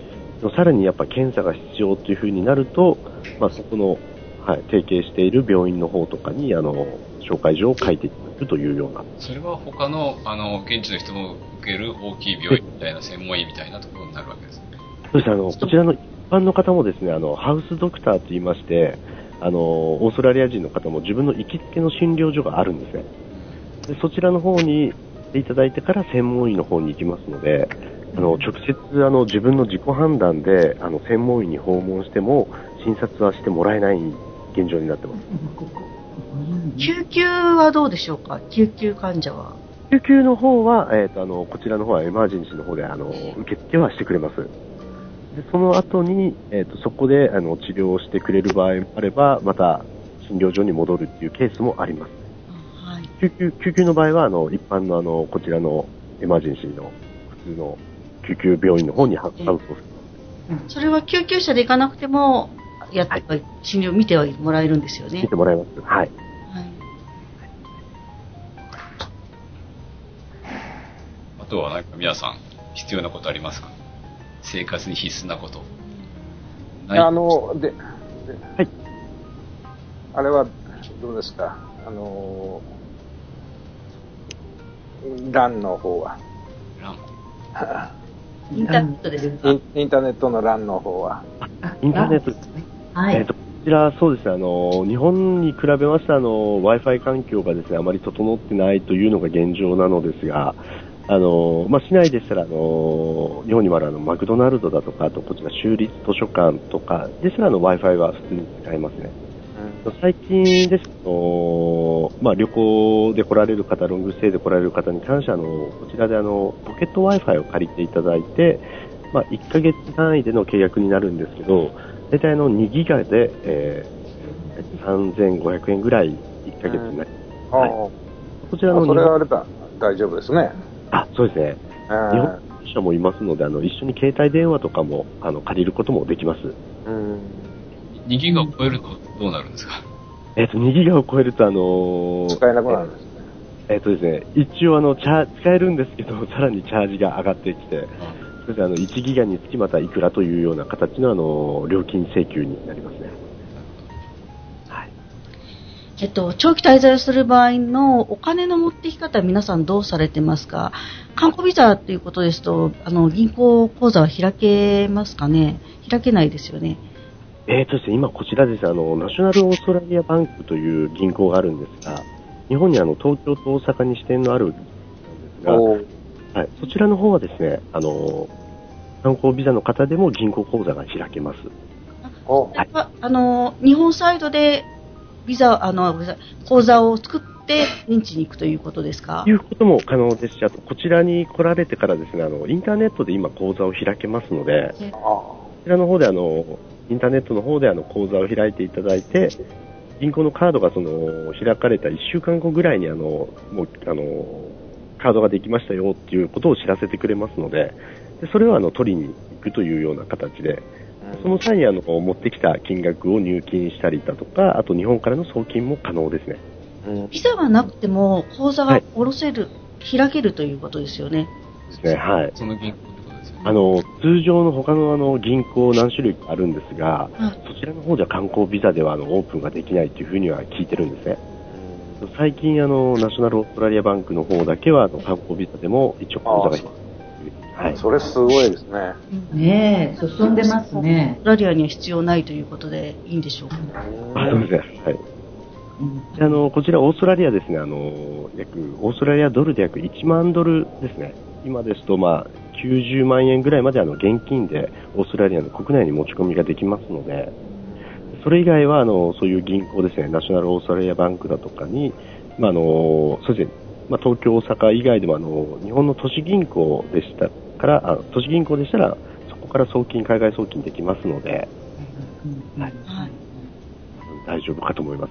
F: さらにやっぱ検査が必要というふうになると、まあ、そこの、はい、提携している病院の方とかにあの紹介状を書いていくというような、
C: それは他の、あの、現地の人も受ける大きい病院みたいな専門医みたいなところになるわけですね。
F: そしてあのこちらの一般の方もですねあのハウスドクターといいましてあのオーストラリア人の方も自分の行きつけの診療所があるんですね。でそちらの方に行っていただいてから専門医の方に行きますのであの直接あの自分の自己判断であの専門医に訪問しても診察はしてもらえない現状になってます。[laughs]
E: 救急はどうでしょうか？救急患者は。
F: 救急の方は、えっ、と、あの、こちらの方はエマージェンシーの方で、あの、受付はしてくれます。で、その後に、えっ、と、そこで、あの、治療をしてくれる場合もあれば、また、診療所に戻るっていうケースもあります。
E: はい。
F: 救急、救急の場合は、あの、一般のあの、こちらのエマージェンシーの普通の救急病院の方に搬搬送する。
E: それは救急車で行かなくても、やっぱり診療見てはもらえるんですよね
F: 見。てもらいます。はい。
C: とはなんか皆さん必要なことありますか？生活に必須なこと。
D: あの、で、で
F: はい
D: あれはどうですか？あの、ランの方は。
C: ラン [laughs]
E: インターネットですか？
D: インインターネットのランの方は。
F: インターネット
G: はい。
F: えっと、こちら、そうですね、あの、日本に比べまして、あの、Wi-Fi 環境がですね、あまり整ってないというのが現状なのですが、あの、まあ、市内でしたら、あの、日本にもあるあの、マクドナルドだとか、あとこちら、州立図書館とかでしたら、Wi-Fi は普通に使えますね。最近ですと、まあ、旅行で来られる方、ロングステイで来られる方に関しては、あの、こちらであの、ポケット Wi-Fi を借りていただいて、まあ、1ヶ月単位での契約になるんですけど、大体あの、2ギガで、えー、3500円ぐらい1ヶ月になり
D: あ
F: はい。こちらの
D: あそれはあれだ、大丈夫ですね。
F: あ、そうですね。
D: えー
F: 日本者もいますので、あの、一緒に携帯電話とかも、あの、借りることもできます。
D: うん
C: 2ギガを超えるとどうなるんですか？
F: えっ、と、2ギガを超えると、あのー
D: 使えなくなるんですね。
F: えっ、とですね、一応あの、チャ使えるんですけど、[laughs] さらにチャージが上がってきて、それであの、1ギガにつきまたいくらというような形のあの、料金請求になりますね。はい。
E: えっと、長期滞在をする場合のお金の持ってき方は皆さんどうされてますか？観光ビザということですと、あの、銀行口座は開けますかね？開けないですよね。
F: えーとですね、今こちらですね、あの、ナショナルオーストラリアバンクという銀行があるんですが、日本にあの、東京と大阪に支店のある銀行なんですが、はい、そちらの方はですね、あの、観光ビザの方でも銀行口座が開けます。
D: お
E: やっぱあの、日本サイドでビザ、あの、口座を作って現地に行くということですか？
F: いうことも可能ですし、あと、こちらに来られてからですね、あの、インターネットで今口座を開けますので、こ
D: あ
F: ちらの方であの、インターネットの方であの、口座を開いていただいて、銀行のカードがその、開かれた1週間後ぐらいにあの、もう、あの、カードができましたよっていうことを知らせてくれますので、でそれをあの、取りに行くというような形で、その際にあの、持ってきた金額を入金したりだとか、あと日本からの送金も可能ですね。
D: うん
E: ビザがなくても口座が下ろせる、開けるということですよね。
F: ですね、はい。
C: その銀行ってことですよね。
F: あの、通常の他のあの、銀行何種類かあるんですが、
E: はい
F: そちらの方じゃ観光ビザではあの、オープンができないというふうには聞いてるんですね。最近あの、ナショナルオーストラリアバンクの方だけはあの、観光ビザでも一応口座がはい。
D: それすごいですね。
G: ねえ、進んでますね
E: オー。ストラリアには必要ないということでいいんでしょうか。
F: はい。であの、こちらオーストラリアですね、あの、約、オーストラリアドルで約1万ドルですね。今ですと、まあ、90万円ぐらいまであの、現金でオーストラリアの国内に持ち込みができますので、それ以外は、あの、そういう銀行ですね、ナショナルオーストラリアバンクだとかに、まあ、あの、そうですね、まあ、東京、大阪以外でも、あの、日本の都市銀行でしたから、あ都市銀行でしたら、そこから送金、海外送金できますので、はい
E: はい。
F: 大丈夫かと思います。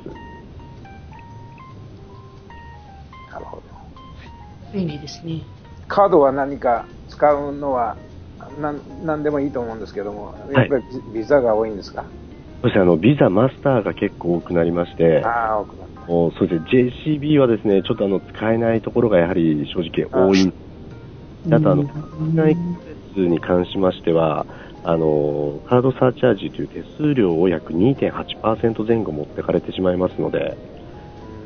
D: なるほど。
E: 便利ですね。
D: カードは何か使うのはなん何でもいいと思うんですけども、やっぱりビビザが多いんですか、
F: そしてあの、ビザ、マスターが結構多くなりまして、
D: ああ、多くなった。
F: そうですね、JCB はですね、ちょっとあの、使えないところがやはり正直多い。あとあの、国内施設に関しましては、あの、カードサーチャージという手数料を約2.8%前後持ってかれてしまいますので、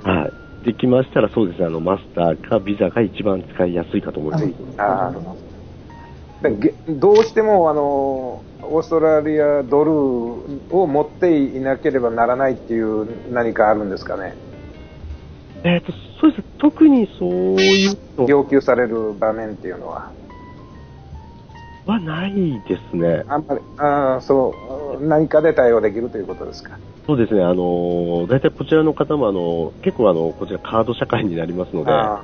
F: はい。できましたらそうですね、あの、マスターかビザが一番使いやすいかと思います。
D: あどうしてもあのオーストラリアドルを持っていなければならないっていう何かあるんですかね、
F: えっ、と、そうです。特にそういうの
D: 要求される場面っていうのは。
F: はないですね。
D: あんまり、ああ、そう、何かで対応できるということですか？
F: そうですね、あのー、大体こちらの方も、あのー、結構あの、こちらカード社会になりますので、あ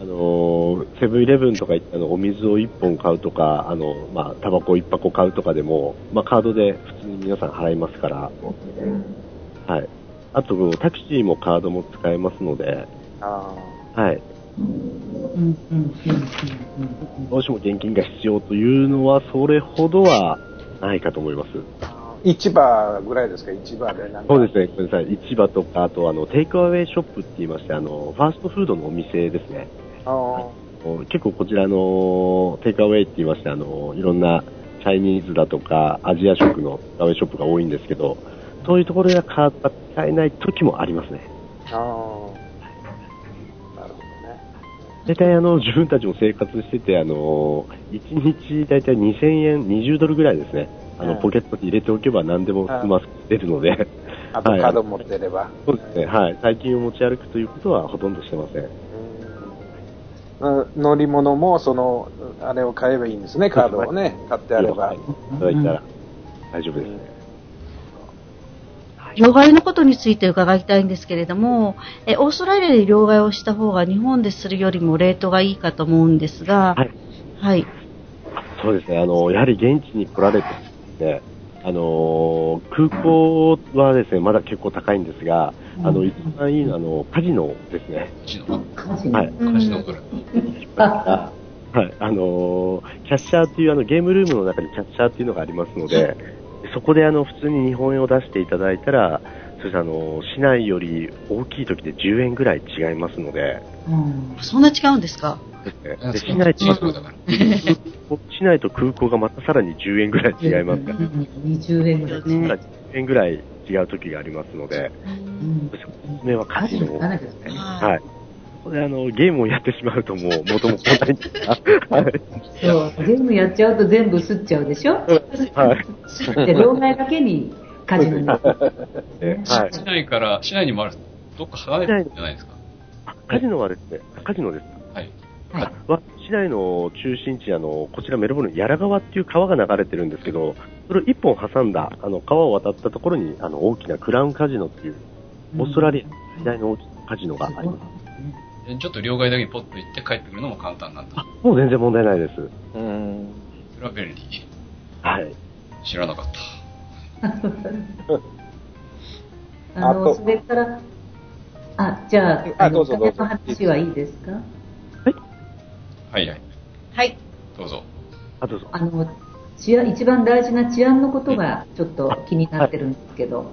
F: のセブンイレブンとかあのお水を1本買うとか、あのまあタバコ1箱買うとかでも、まあ、カードで普通に皆さん払いますから、はい。あと、タクシーもカードも使えますので、はい。どうしても現金が必要というのは、それほどはないかと思います。
D: 市場ぐらいですか、市場で
F: そうですね、ごめんなさい。市場とか、あとあの、テイクアウェイショップって言いまして、あの、ファーストフードのお店ですね。結構こちらのテイクアウェイって言いまして、あの、いろんなチャイニーズだとか、アジア食のテイクアウェイショップが多いんですけど、そういうところが使えない時もありますね。ああ。大体あの、[laughs] 自分たちも生活してて、あの、1日大体2000円、20ドルぐらいですね。あの、ポケットに入れておけば何でも済ませるので。
D: あとカード持ってれば、はい、
F: そうですね、はい。最近を持ち歩くということはほとんどしてません。
D: 乗り物も、その、あれを買えばいいんですね、カードをね、買ってあれば。
F: そういったら大丈夫ですね。
E: 両替のことについて伺いたいんですけれども、えオーストラリアで両替をした方が日本でするよりもレートがいいかと思うんですが、はい。はい、
F: そうですね、あの、やはり現地に来られてね、あの空港はですね、まだ結構高いんですが、うん、あの、一番いいのは、あの、カジノですね。
C: カジノ？
F: はい。カジノから。はい、あのキャッシャーっていうあのゲームルームの中にキャッシャーっていうのがありますので、そこであの普通に日本円を出していただいたら、そしてあの市内より大きい時で10円ぐらい違いますので、
E: うん、そんな違うんですか？
F: で市内と [laughs] 市内と空港がまたさらに10円ぐらい違いますから、
E: 20円ぐらいね。10
F: 円ぐらい違う時がありますので、うん、そしておすすめはカジノ。はい。これあの、ゲームをやってしまうともう元も来ない。
G: そう、ゲームやっちゃうと全部吸っちゃうでしょ？はい。で、老害だけにカジノに。はい。
C: 市内から、市内にもある、どっか離れてるんじゃないですか？
F: カジノはですね、カジノです。はい。はい、市内の中心地、あの、こちらメルボルン、ヤラ川っていう川が流れてるんですけど、それを一本挟んだ、あの、川を渡ったところに、あの、大きなクラウンカジノっていう、オーストラリア最大の大きなカジノがあります。
C: ちょっと両替だけにポッと行って帰ってくるのも簡単なんだ。
F: もう全然問題ないです。
C: うん。それは便利。
F: はい。
C: 知らなかった。[laughs]
G: あの、それから、あ、じゃあ、あの、お金の話はいいですか？はい。
C: はいはい。
E: はい。
C: どうぞ。
F: あ、どうぞ。
G: あの、治安、一番大事な治安のことがちょっと気になってるんですけど。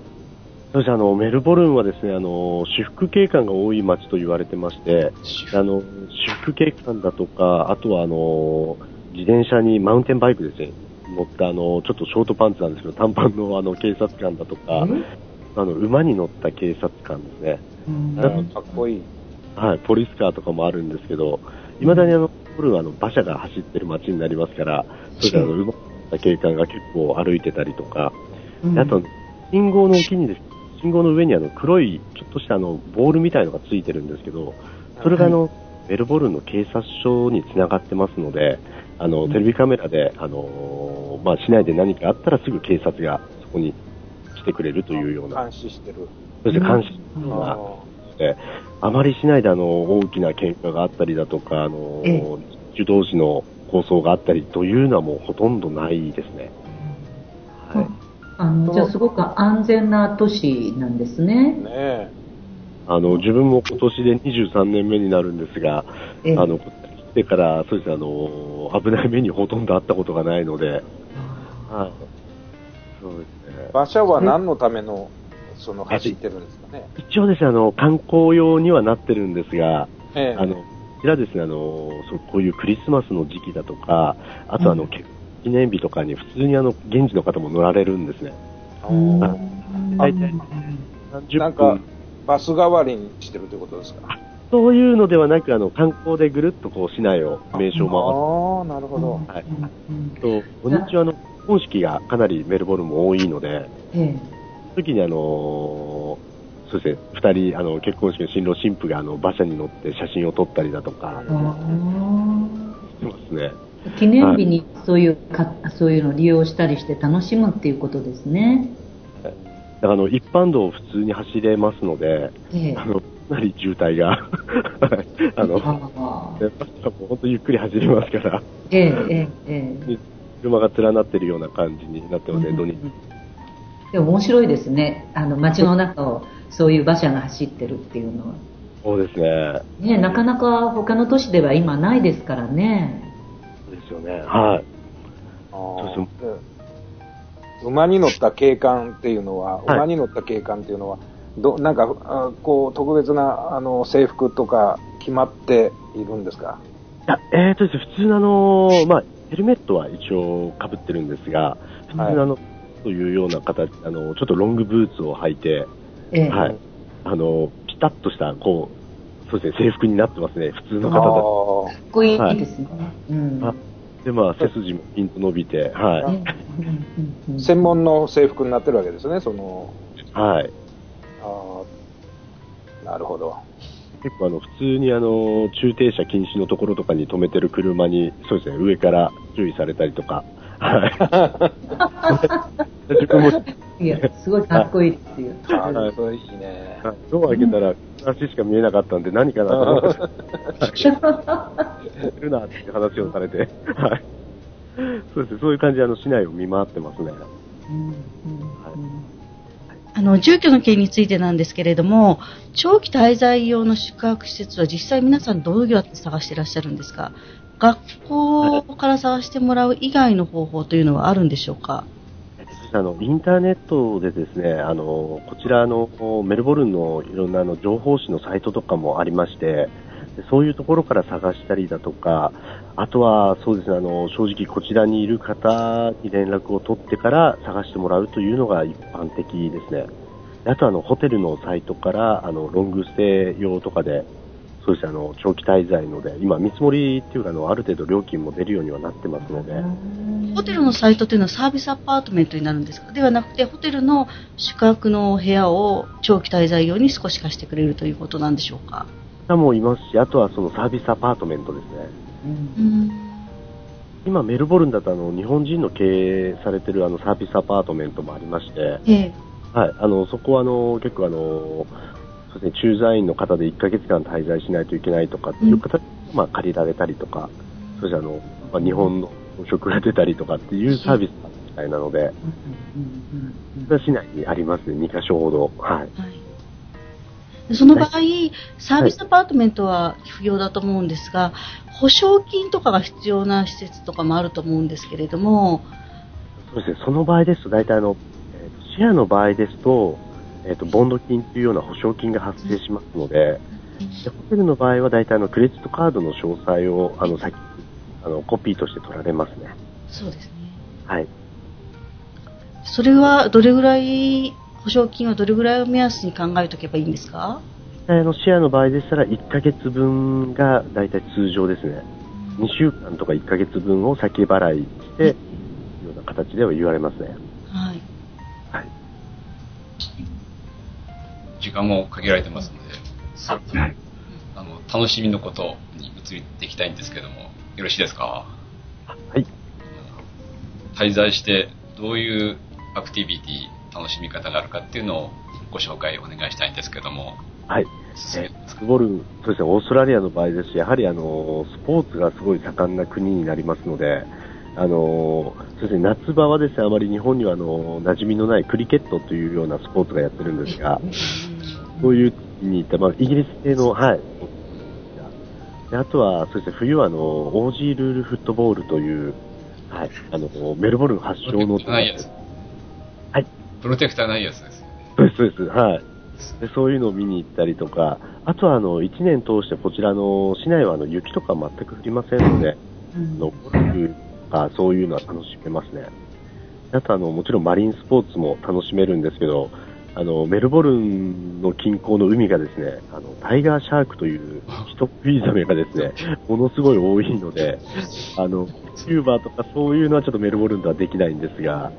F: そうですあのメルボルンはですねあの私服警官が多い街と言われてましてあの私服警官だとかあとはあの自転車にマウンテンバイクですね乗ったあのちょっとショートパンツなんですけど短パンのあの警察官だとかあの馬に乗った警察官ですね。
D: なんかかっこいい。
F: はい、ポリスカーとかもあるんですけど、いまだにあの、ボルンはあの馬車が走ってる街になりますから、それからあの馬に乗った警官が結構歩いてたりとか、あと、信号の沖にですね、信号の上にあの黒い、ちょっとしたあのボールみたいのがついてるんですけど、それがあの、メルボルンの警察署につながってますので、あの、テレビカメラで、あのまあ、市内で何かあったらすぐ警察がそこに来てくれるというような。
D: 監視してる。
F: そして監視してるような、で、あまり市内であの、大きな喧嘩があったりだとか、あの、受動時の構想があったりというのはもうほとんどないですね。
G: はい。あのじゃあすごく安全な都市なんですね。
D: ね
F: あの自分も今年で23年目になるんですが、あの来てからそうですあの危ない目にほとんどあったことがないので、はい、
D: そうですね。馬車は何のためのその走ってるんですかね？
F: 一応ですねあの観光用にはなってるんですが、ええ、あのこちらですねあのそうこういうクリスマスの時期だとか、あとあの、うん、結記念日とかに普通にあの現地の方も乗られるんですね。
D: 大体30分。なんかバス代わりにしてるということですか？
F: そういうのではなく、あの観光でぐるっとこう市内を名所を
D: 回す。ああ、なるほど。はい。
F: と、土日はあの、本式がかなりメルボルンも多いので、ええ、その時にあのそうですね、二人、あの、結婚式の新郎新婦があの、馬車に乗って写真を撮ったりだとか、してますね。
G: 記念日にそういうか、そういうのを利用したりして楽しむっていうことですね。
F: あの、一般道を普通に走れますので、
G: ええ
F: あの、かなり渋滞が、[laughs] あの、
G: あ
F: 本当ゆっくり走りますから、
G: えええええ
F: 車が連なってるような感じになってますね、土日。
G: でも面白いですね。あの、街の中をそういう馬車が走ってるっていうのは。
F: そうですね。
G: ね、なかなか他の都市では今ないですからね。
F: そうですよね。はい。
D: あー
F: そう
D: 馬に乗った景観っていうのは、
F: はい
D: 馬に乗った景観っていうのは、どなんか、あこう、特別な、あの、制服とか決まっているんですか？
F: いや、えーとですね、普通のあの、まあ、ヘルメットは一応被ってるんですが、普通のあの、というような形、あの、ちょっとロングブーツを履いて、
G: ええ
F: はい。あの、ピタッとした、こう、そうですね、制服になってますね、普通の
D: あ
F: 方
D: ー
G: かっこいいですね。うん。
F: あで、まあ、背筋もピンと伸びて、は
G: うん
F: い。
D: 専門の制服になってるわけですね、その、
F: はい。
D: あーなるほど。
F: 結構あの、普通にあの、駐停車禁止のところとかに止めてる車に、そうですね、上から注意されたりとか、はい。[laughs] 自分も、
G: いや、すごいかっこいいですよ。
D: あーそれいいね。
F: ドア開けたら、足しか見えなかったんで何かなと思って、いるなっていう話をされて、はい。そうですね、そういう感じであの、市内を見回ってますね。
E: あの、住居の件についてなんですけれども、長期滞在用の宿泊施設は実際皆さんどうやって探していらっしゃるんですか？学校から探してもらう以外の方法というのはあるんでしょうか？
F: あの、インターネットでですね、あの、こちらのメルボルンのいろんなあの情報誌のサイトとかもありまして、そういうところから探したりだとか、あとはそうですね、あの、正直こちらにいる方に連絡を取ってから探してもらうというのが一般的ですね。あとあの、ホテルのサイトから、あの、ロングステイ用とかで、そうですね、あの、長期滞在ので、今見積もりっていうか、あの、ある程度料金も出るようにはなってますので、
E: ホテルのサイトというのはサービスアパートメントになるんですか？ではなくて、ホテルの宿泊の部屋を長期滞在用に少し貸してくれるということなんでしょうか？
F: 方もいますし、あとはそのサービスアパートメントですね。
E: うん。
F: 今、メルボルンだとあの日本人の経営されてるあのサービスアパートメントもありまして、
E: ええ。
F: はい、あのそこはあの結構あの、そうですね、駐在員の方で1ヶ月間滞在しないといけないとかっていう方が、まあ、借りられたりとか、そしてあの、まあ、日本の食が出たりとかっていうサービスみたいなので、市内にありますね、2カ所ほど。はい。
E: はい。でその場合、サービスアパートメントは不要だと思うんですが、保証金とかが必要な施設とかもあると思うんですけれども、
F: そうですね、その場合ですと、大体あの、シェアの場合ですと、えっ、と、ボンド金というような保証金が発生しますので、でホテルの場合は大体あの、クレジットカードの詳細を、あの、先、あの、コピーとして取られますね。
E: そうですね。
F: はい。
E: それはどれぐらい、保証金はどれぐらいを目安に考えておけばいいんですか？
F: あの、シェアの場合でしたら、1ヶ月分が大体通常ですね。2週間とか1ヶ月分を先払いして、いうような形では言われますね。
E: はい。
F: はい。
C: 時間も限られてますので、あの、楽しみのことに移っていきたいんですけども、よろしいですか？
F: はい。
C: 滞在してどういうアクティビティ、楽しみ方があるかっていうのをご紹介お願いしたいんですけども、
F: はい。えースボルン、そうですね、オーストラリアの場合ですし、やはりあの、スポーツがすごい盛んな国になりますので、あの、そうですね、夏場はですね、あまり日本にはあの、馴染みのないクリケットというようなスポーツがやってるんですが、[laughs] そういう国に行った、まあ、イギリス系の、はい。であとは、そうですね、冬はあの、オージールールフットボールという、はい、あの、メルボルン発祥の、
C: ないやつ。
F: はい。
C: プロテクターないやつです。
F: そうです、そうです。はい。でそういうのを見に行ったりとか、あとはあの、1年通してこちらの市内はあの、雪とか全く降りませんので、あのゴルフとかそういうのは楽しめますね。あとあの、もちろんマリンスポーツも楽しめるんですけど、あの、メルボルンの近郊の海がですね、あの、タイガーシャークという人食いザメがですね、[laughs] ものすごい多いので、あの、スキューバーとかそういうのはちょっとメルボルンではできないんですが、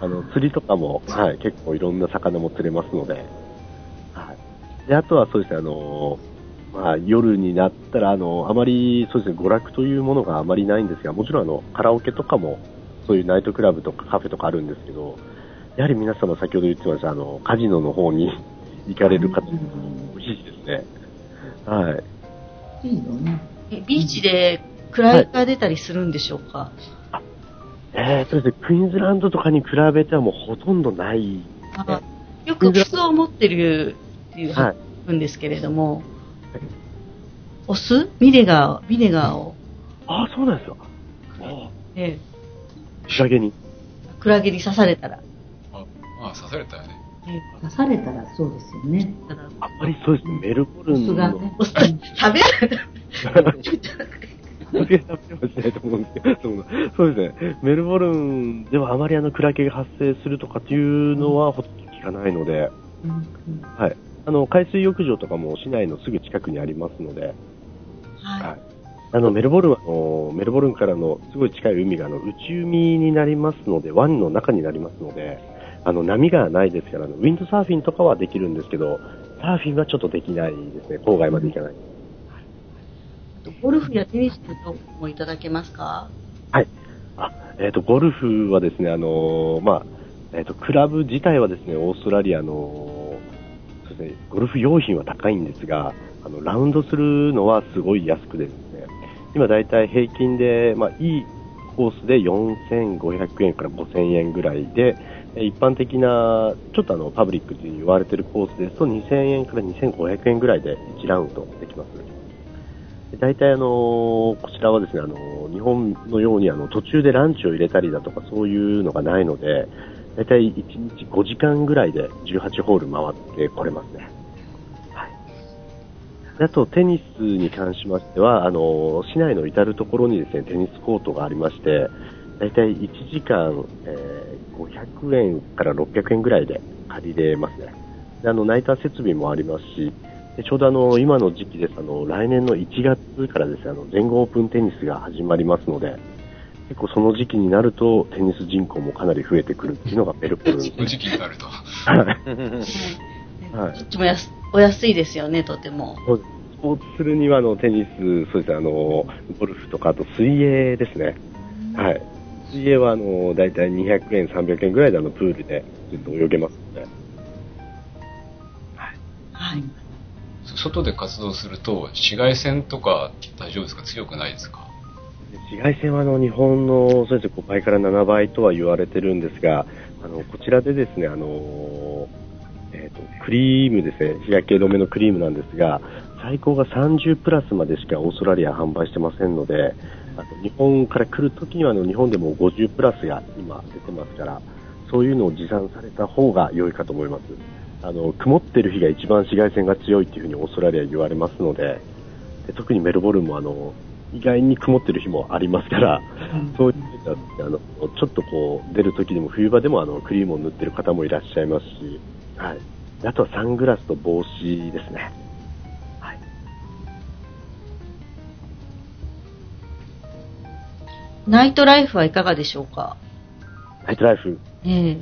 F: あの、釣りとかも、はい、結構いろんな魚も釣れますので、はい。で、あとはそうですね、あの、まあ、夜になったら、あの、あまり、そうですね、娯楽というものがあまりないんですが、もちろん、あの、カラオケとかも、そういうナイトクラブとかカフェとかあるんですけど、やはり皆様先ほど言ってました、あの、カジノの方に [laughs] 行かれる方、多いですね。はい。
G: いいよね。
E: えビーチで暗が出たりするんでしょうか、
F: えー、そうですね、クイーンズランドとかに比べてはもうほとんどない。
E: あよくオスを持ってるっていう
F: はい。
E: んですけれども、オス？ビネガー、ビネガーを、
F: ああ、そうなんですよ。あ
E: え
F: あ、仕上げに。
E: えクラゲに刺されたら、
C: 刺されたよね。
G: 出されたらそうですよね。
F: あんまりそうですね、メルボル
G: オ
F: ンの。
G: スがね。
E: 食べられた
F: 食べはしないと思うんですけど、そうですね、メルボルンではあまりあのクラゲが発生するとかっていうのはほとんど聞かないので、
G: うんうん
F: はい。あの、海水浴場とかも市内のすぐ近くにありますので、
E: は
F: はいあの、メルボルンは、あの、メルボルンからのすごい近い海が、あの、内海になりますので、湾の中になりますので、あの、波がないですから、ウィンドサーフィンとかはできるんですけど、サーフィンはちょっとできないですね。郊外まで行かない。
E: い。ゴルフやテニスとかもいただけますか？
F: あ、えっ、と、ゴルフはですね、あのーまあ、えっ、と、クラブ自体はですね、オーストラリアの、そうですね、ゴルフ用品は高いんですが、あの、ラウンドするのはすごい安くですね、今だいたい平均で、まあ、いいコースで4500円から5000円ぐらいで、え一般的な、ちょっとあの、パブリックと言われているコースですと2000円から2500円ぐらいで1ラウンドできます。大体あのこちらはですね、あの日本のようにあの途中でランチを入れたりだとかそういうのがないので、大体1日5時間ぐらいで18ホール回ってこれますね。あとテニスに関しましては、あの市内の至るところにですね、テニスコートがありまして、大体1時間、えー500円から600円ぐらいで借りれますね。であの、ナイター設備もありますし、でちょうどあの、今の時期です。あの、来年の1月からですね、あの、全豪オープンテニスが始まりますので、結構その時期になると、テニス人口もかなり増えてくるっていうのがメルボルン。[laughs]
C: その時期になると。
F: はい [laughs]
E: どっちもやすお安いですよね、とても。
F: そうですスポーツするには、あの、テニス、そうですね、あの、ゴルフとか、あと水泳ですね。はい。水泳は、あの、だいたい200円、300円ぐらいで、あの、プールでずっと泳げますので。
E: はい。
C: 外で活動すると、紫外線とか大丈夫ですか？強くないですか？
F: 紫外線はあの日本のそうですね5倍から7倍とは言われてるんですが、あのこちらでですねあの、えーとクリームですね日焼け止めのクリームなんですが最高が30プラスまでしかオーストラリアは販売してませんのであと日本から来るときにはあの日本でも50プラスが今出てますからそういうのを持参された方が良いかと思います。あの曇ってる日が一番紫外線が強いっていうふうにオーストラリアは言われますのでで特にメルボルンもあの意外に曇ってる日もありますから、そういうあのちょっとこう出るときでも冬場でもあのクリームを塗ってる方もいらっしゃいますし、はい、あとはサングラスと帽子ですね。
E: ナイトライフはいかがでしょうか？
F: ナイトライフ、
E: ええ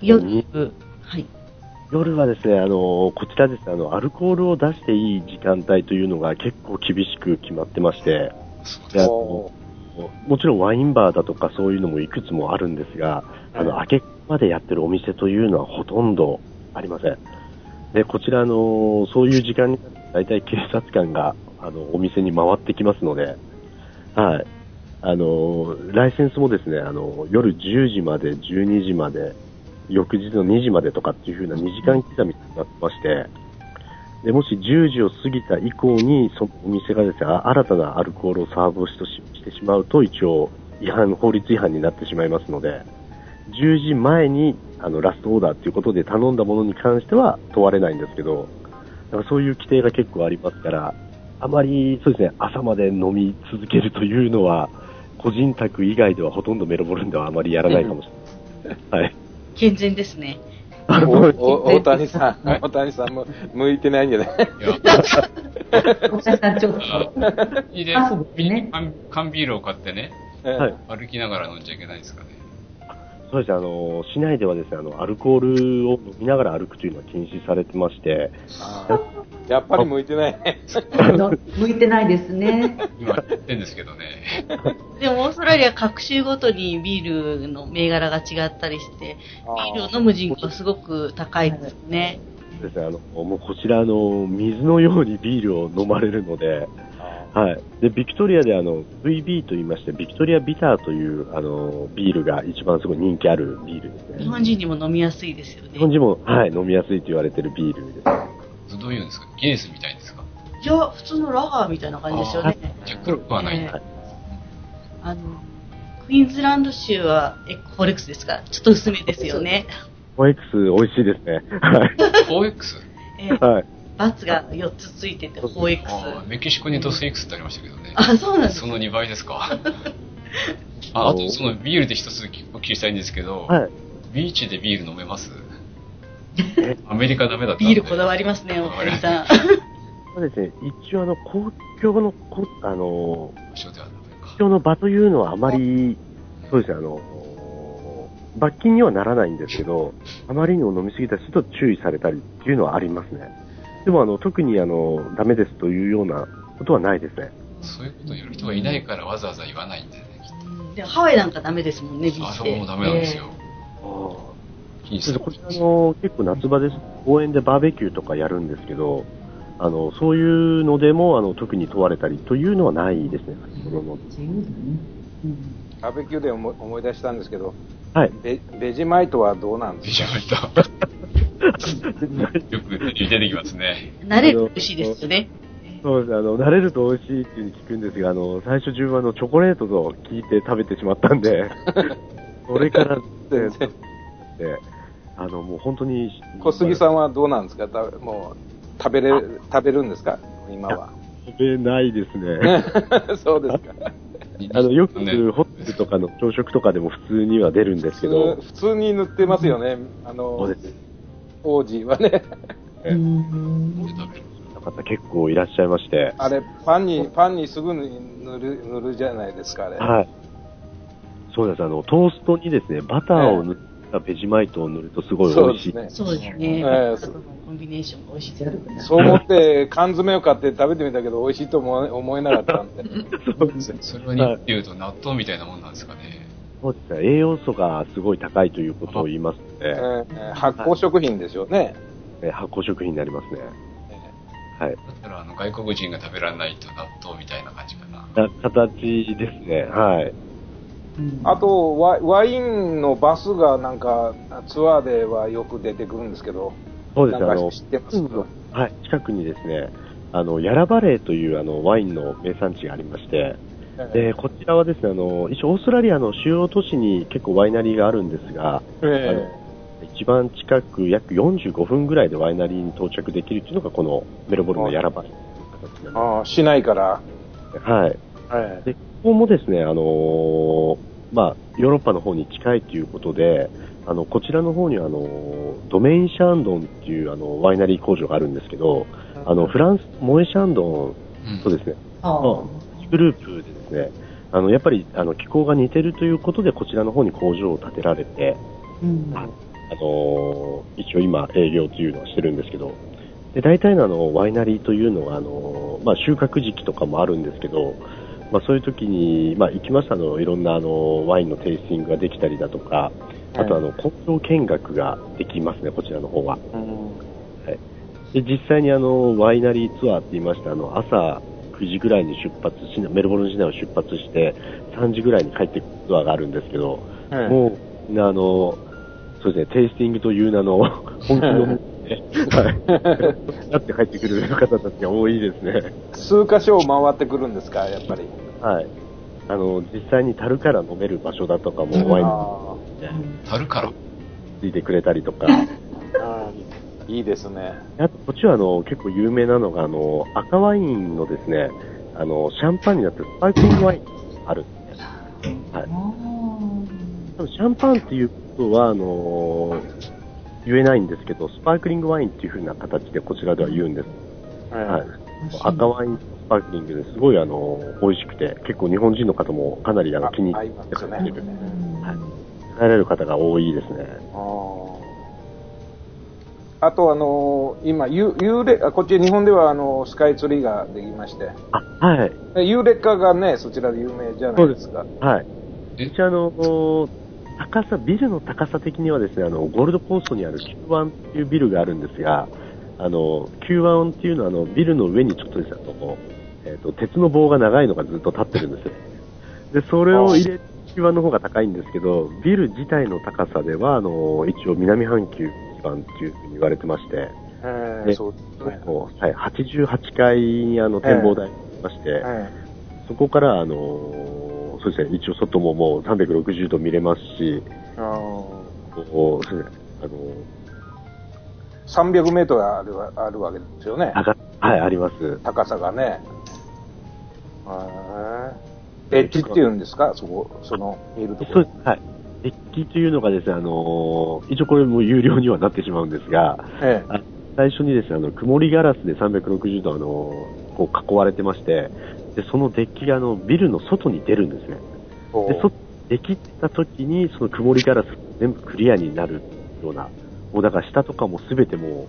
E: 夜
F: に、
E: はい。
F: 夜はですね、あのこちらですねあの、アルコールを出していい時間帯というのが結構厳しく決まってまして、であの
D: お
F: もちろんワインバーだとかそういうのもいくつもあるんですが、あの、明けまでやってるお店というのはほとんどありません。で、こちらあの、そういう時間になると大体警察官が、あの、お店に回ってきますので、はい。あの、ライセンスもですね、あの、夜10時まで、12時まで、翌日の2時までとかっていう風な2時間刻みになってまして、で、もし10時を過ぎた以降に、そのお店がですね、新たなアルコールをサーブしとししてしまうと、一応、違反、法律違反になってしまいますので、10時前に、あの、ラストオーダーということで頼んだものに関しては問われないんですけど、だからそういう規定が結構ありますから、あまり、そうですね、朝まで飲み続けるというのは、個人宅以外ではほとんどメルボルンではあまりやらないかもしれない。はい。
E: 健全ですね。
D: 大谷さん、大谷さんも向いてないんじゃない
C: いや、
G: お茶さんちょっと。
C: いいで
G: ね
C: 缶缶ビールを買ってね、
F: はい。
C: 歩きながら飲んじゃいけないですかね。
F: そうですね、あの、市内ではですね、あの、アルコールを飲みながら歩くというのは禁止されてまして、
D: あやっぱり向いてないね。
G: 向いてないですね。
C: 今言ってんですけどね。[laughs]
E: でもオーストラリア各州ごとにビールの銘柄が違ったりして、ビールを飲む人口すごく高いですね。
F: ですね、あの、もうこちら、あの、水のようにビールを飲まれるので、はい。で、ビクトリアであの、VB と言いまして、ビクトリアビターという、あの、ビールが一番すごい人気あるビールですね。
E: 日本人にも飲みやすいですよね。
F: 日本人も、はい、飲みやすいと言われてるビールです。
C: どういうんですか？ギネスみたいですか？
E: いや、普通のラガーみたいな感じですよね。
C: じゃあ黒くはないんだ。
E: えあの、クイーンズランド州はエコフォレックスですか？ら、ちょっと薄めですよね。
F: OX 美味しいですね。はい。
C: OX?
E: えー
F: はい。
E: バツが4つついてて、OX。
C: あーメキシコにドス X ってありましたけどね。
E: あ、そうなんです
C: その2倍ですか？[laughs] ああと、そのビールで一つお聞きしたいんですけど、
F: はい。
C: ビーチでビール飲めます？[laughs] アメリカダメだったんで
E: ビールこだわりますね、お二人さん。
F: そうですね、一応あの、公共の、こあの、公共の場というのはあまり、そうですね、あの、罰金にはならないんですけど、あまりにも飲みすぎたりすると注意されたりっていうのはありますね。でもあの、特にあの、ダメですというようなことはないですね。
C: そういうことを言う人がいないからわざわざ言わないんだよね、きっ
E: でハワイなんかダメですもんね。
C: あ
E: ーチで。
C: そこもダメなんですよ。気にする
F: それでこちらの結構夏場です。公園でバーベキューとかやるんですけど、あの、そういうのでも、あの、特に問われたりというのはないですね。
D: バーベキューで思い思い出したんですけど、
F: はい。
D: ベベジマイトはどうなんで
C: ビ
D: す
C: ジ
D: か
C: ュアルと。[laughs] よく出てきますね。
E: 慣れると美味しいですよね。
F: そうですね、あの、慣れると美味しいっていうふうに聞くんですが、あの、最初順番のチョコレートと聞いて食べてしまったんで、[laughs] それから、
D: 全然。
F: で、あの、もう本当に、
D: 小杉さんはどうなんですか？たもう、食べれ、食べるんですか？今は。
F: 食べないですね。[laughs]
D: そうですか。
F: あの、よく
C: ね
F: ホテルとかの朝食とかでも普通には出るんですけど
D: 普、通に塗ってますよね。あの
F: そうで、す。
D: 王子はね。
G: うん
F: 方結構いらっしゃいまして、
D: あれ、パンに、パンにすぐに塗る、塗るじゃないですか、あれ。
F: はい。そうです。あの、トーストにですね、バターを塗ったベジマイトを塗るとすごい美味しい。
D: そうですね。
E: そうですね。
D: え
E: ーコンビネーションが美味しいです。
D: そう思って缶詰を買って食べてみたけど美味しいと思え思えなかったんで。[laughs]
F: そうです
C: それは日言うと納豆みたいなもんなんですかね。
F: そうですね。栄養素がすごい高いということを言いますの
D: え
F: で、
D: ー発酵食品ですよね。
F: え発酵食品になりますね。はい。
C: だったらあの外国人が食べられないと納豆みたいな感じかな。
F: な形ですね。はい。
D: あとワ、ワインのバスがなんかツアーではよく出てくるんですけど、
F: そうですね。あの、
D: なんか知ってますか？
F: はい。近くにですね、あの、ヤラバレーというあの、ワインの名産地がありまして、で、こちらはですね、あの、一応オーストラリアの主要都市に結構ワイナリーがあるんですが、
D: え
F: 一番近く約45分ぐらいでワイナリーに到着できるっていうのがこのメルボルンのヤラバレーという形
D: ああ市内から。
F: す。はい。
D: え
F: で、ここもですね、あのーまあ、ヨーロッパの方に近いということで、あの、こちらの方には、あのードメインシャンドンっていう、あの、ワイナリー工場があるんですけど、あの、フランス、モエシャンドン
C: うん
F: とですね、
G: あ
F: グループでですね、あの、やっぱり、あの、気候が似てるということで、こちらの方に工場を建てられて、
G: うん。
F: あのー一応今営業というのはしてるんですけど、で、大体のあの、ワイナリーというのは、あのーまあ、収穫時期とかもあるんですけど、まあ、そういう時に、まあ、行きましたの、いろんなあの、ワインのテイスティングができたりだとか、あとあの、工場見学ができますね、こちらの方は。で、実際にあの、ワイナリーツアーって言いました、あの、朝9時ぐらいに出発し、メルボルン市内を出発して、3時ぐらいに帰ってくるツアーがあるんですけど、
D: え
F: もう、あの、そうですね、テイスティングという名の [laughs] 本気の、ね、はい。[laughs] なって帰ってくる方たちが多いですね。
D: 数箇所を回ってくるんですか、やっぱり。
F: はい。あの、実際に樽から飲める場所だとかもワイン
D: あ
C: 樽から？
F: ついてくれたりとか、
D: いいですね。
F: あと、こっちはあの、結構有名なのが、あの、赤ワインのですね、あの、シャンパンになってるスパークリングワインあるんで。はい。多分シャンパンっていうことは、あの言えないんですけど、スパークリングワインっていう風な形でこちらでは言うんです。はい。赤ワインスパークリングですごいあの、美味しくて、結構日本人の方もかなりあの気に入って
D: 合いますね
F: 帰られる方が多いですね。
D: あとあのー今、ユユーレあこっち日本ではあのスカイツリーができまして、
F: あ、はい。
D: でユーレカがね、そちらで有名じゃないですか。
F: はい。
C: え？
F: 一応あの、高さ、ビルの高さ的にはですね、あの、ゴールドコーストにある Q1 っていうビルがあるんですが、あの、Q1 っていうのはあの、ビルの上にちょっとですね、あの、えっ、と、鉄の棒が長いのがずっと立ってるんですよ。で、それを入れ、Q1 の方が高いんですけど、ビル自体の高さでは、あの、一応南半球一番っていうふうに言われてまして、
D: そうです
F: はい、88階にあの展望台がありまして、
D: え
F: そこから、あのそうですね、一応外ももう360度見れますし、
D: ーあ
F: こう、そうですね、あの
D: ー300メートルあるわあるわけですよね。
F: はい、あります。
D: 高さがね。エッジっていうんですか？そこ、その、見るところ。
F: はい。デッキというのがですね、あの一応これも有料にはなってしまうんですが、
D: え
F: あ最初にですね、あの、曇りガラスで360度、あのこう囲われてまして、で、そのデッキがあの、ビルの外に出るんですね。
D: え
F: で、そ、できた時に、その曇りガラス全部クリアになるような、もうだから下とかもすべても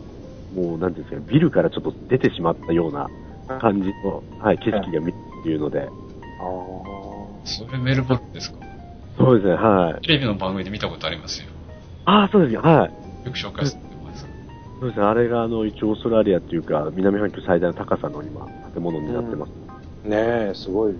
F: う、もうなんていうんですか、ビルからちょっと出てしまったような感じの、はい、景色が見えるっていうので、
D: あ
C: それメルボルンですか？
F: そうですね、はい。
C: テレビの番組で見たことありますよ。
F: ああ、そうですよ、はい。
C: よく紹介す。
F: そうですね、あれがあの、一応オーストラリアっていうか、南半球最大の高さの今、建物になってます。
D: ーねえ、すごい。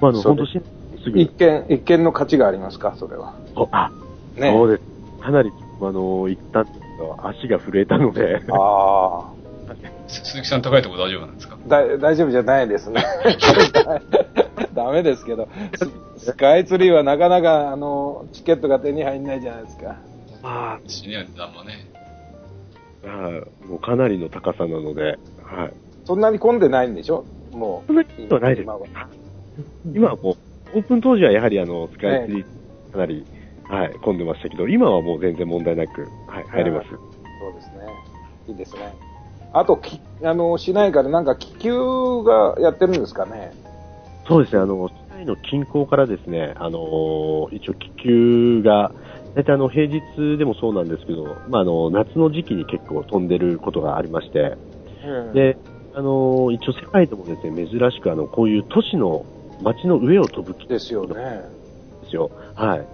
F: まあ、あの、
D: そう
F: 本当しすぐ
D: 一見、一見の価値がありますか？それは。
F: あ、
D: ね
F: そうです。かなり、あの、行ったんですけど、足が震えたので、
D: あ
C: す鈴木さん高いとこ大丈夫なんですか？
D: 大丈夫じゃないですね。[laughs] ダメですけど、ススカイツリーはなかなか、あの、チケットが手に入んないじゃないですか。
F: あ
C: 死には値段もね。
F: はい、もうかなりの高さなので、はい。
D: そんなに混んでないんでしょ？も
F: そんなことはないです
D: 今は。
F: 今はもう、オープン当時はやはりあの、スカイツリー、かなり、はい、混んでましたけど、今はもう全然問題なく、はい、入れます。
D: そうですね。いいですね。あと、きあの、市内からなんか気球がやってるんですかね。
F: そうですね、あの、市内の近郊からですね、あの、一応気球が、大体あの、平日でもそうなんですけど、まあ、あの、夏の時期に結構飛んでることがありまして、
D: うん、
F: で、あの、一応世界でもですね、珍しくあの、こういう都市の街の上を飛ぶ機
D: ですよね。
F: ですよ。はい。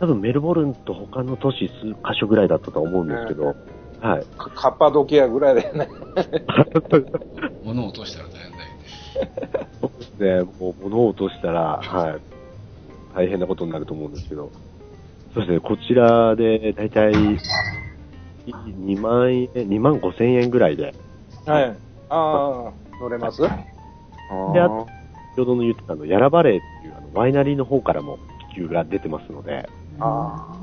F: 多分メルボルンと他の都市数箇所ぐらいだったと思うんですけど、はい。
D: かカッパドキアぐらいだよね。[laughs]
C: 物を落としたら大変だよね。
F: そうですね、もう物を落としたら、はい。大変なことになると思うんですけど、そうですね、こちらでだいたい2万円、2万5千円ぐらいで、
D: はい。ああ、乗れます？
F: であと先ほどの言ってたあの、ヤラバレーっていうあのワイナリーの方からも気球が出てますので、
D: あ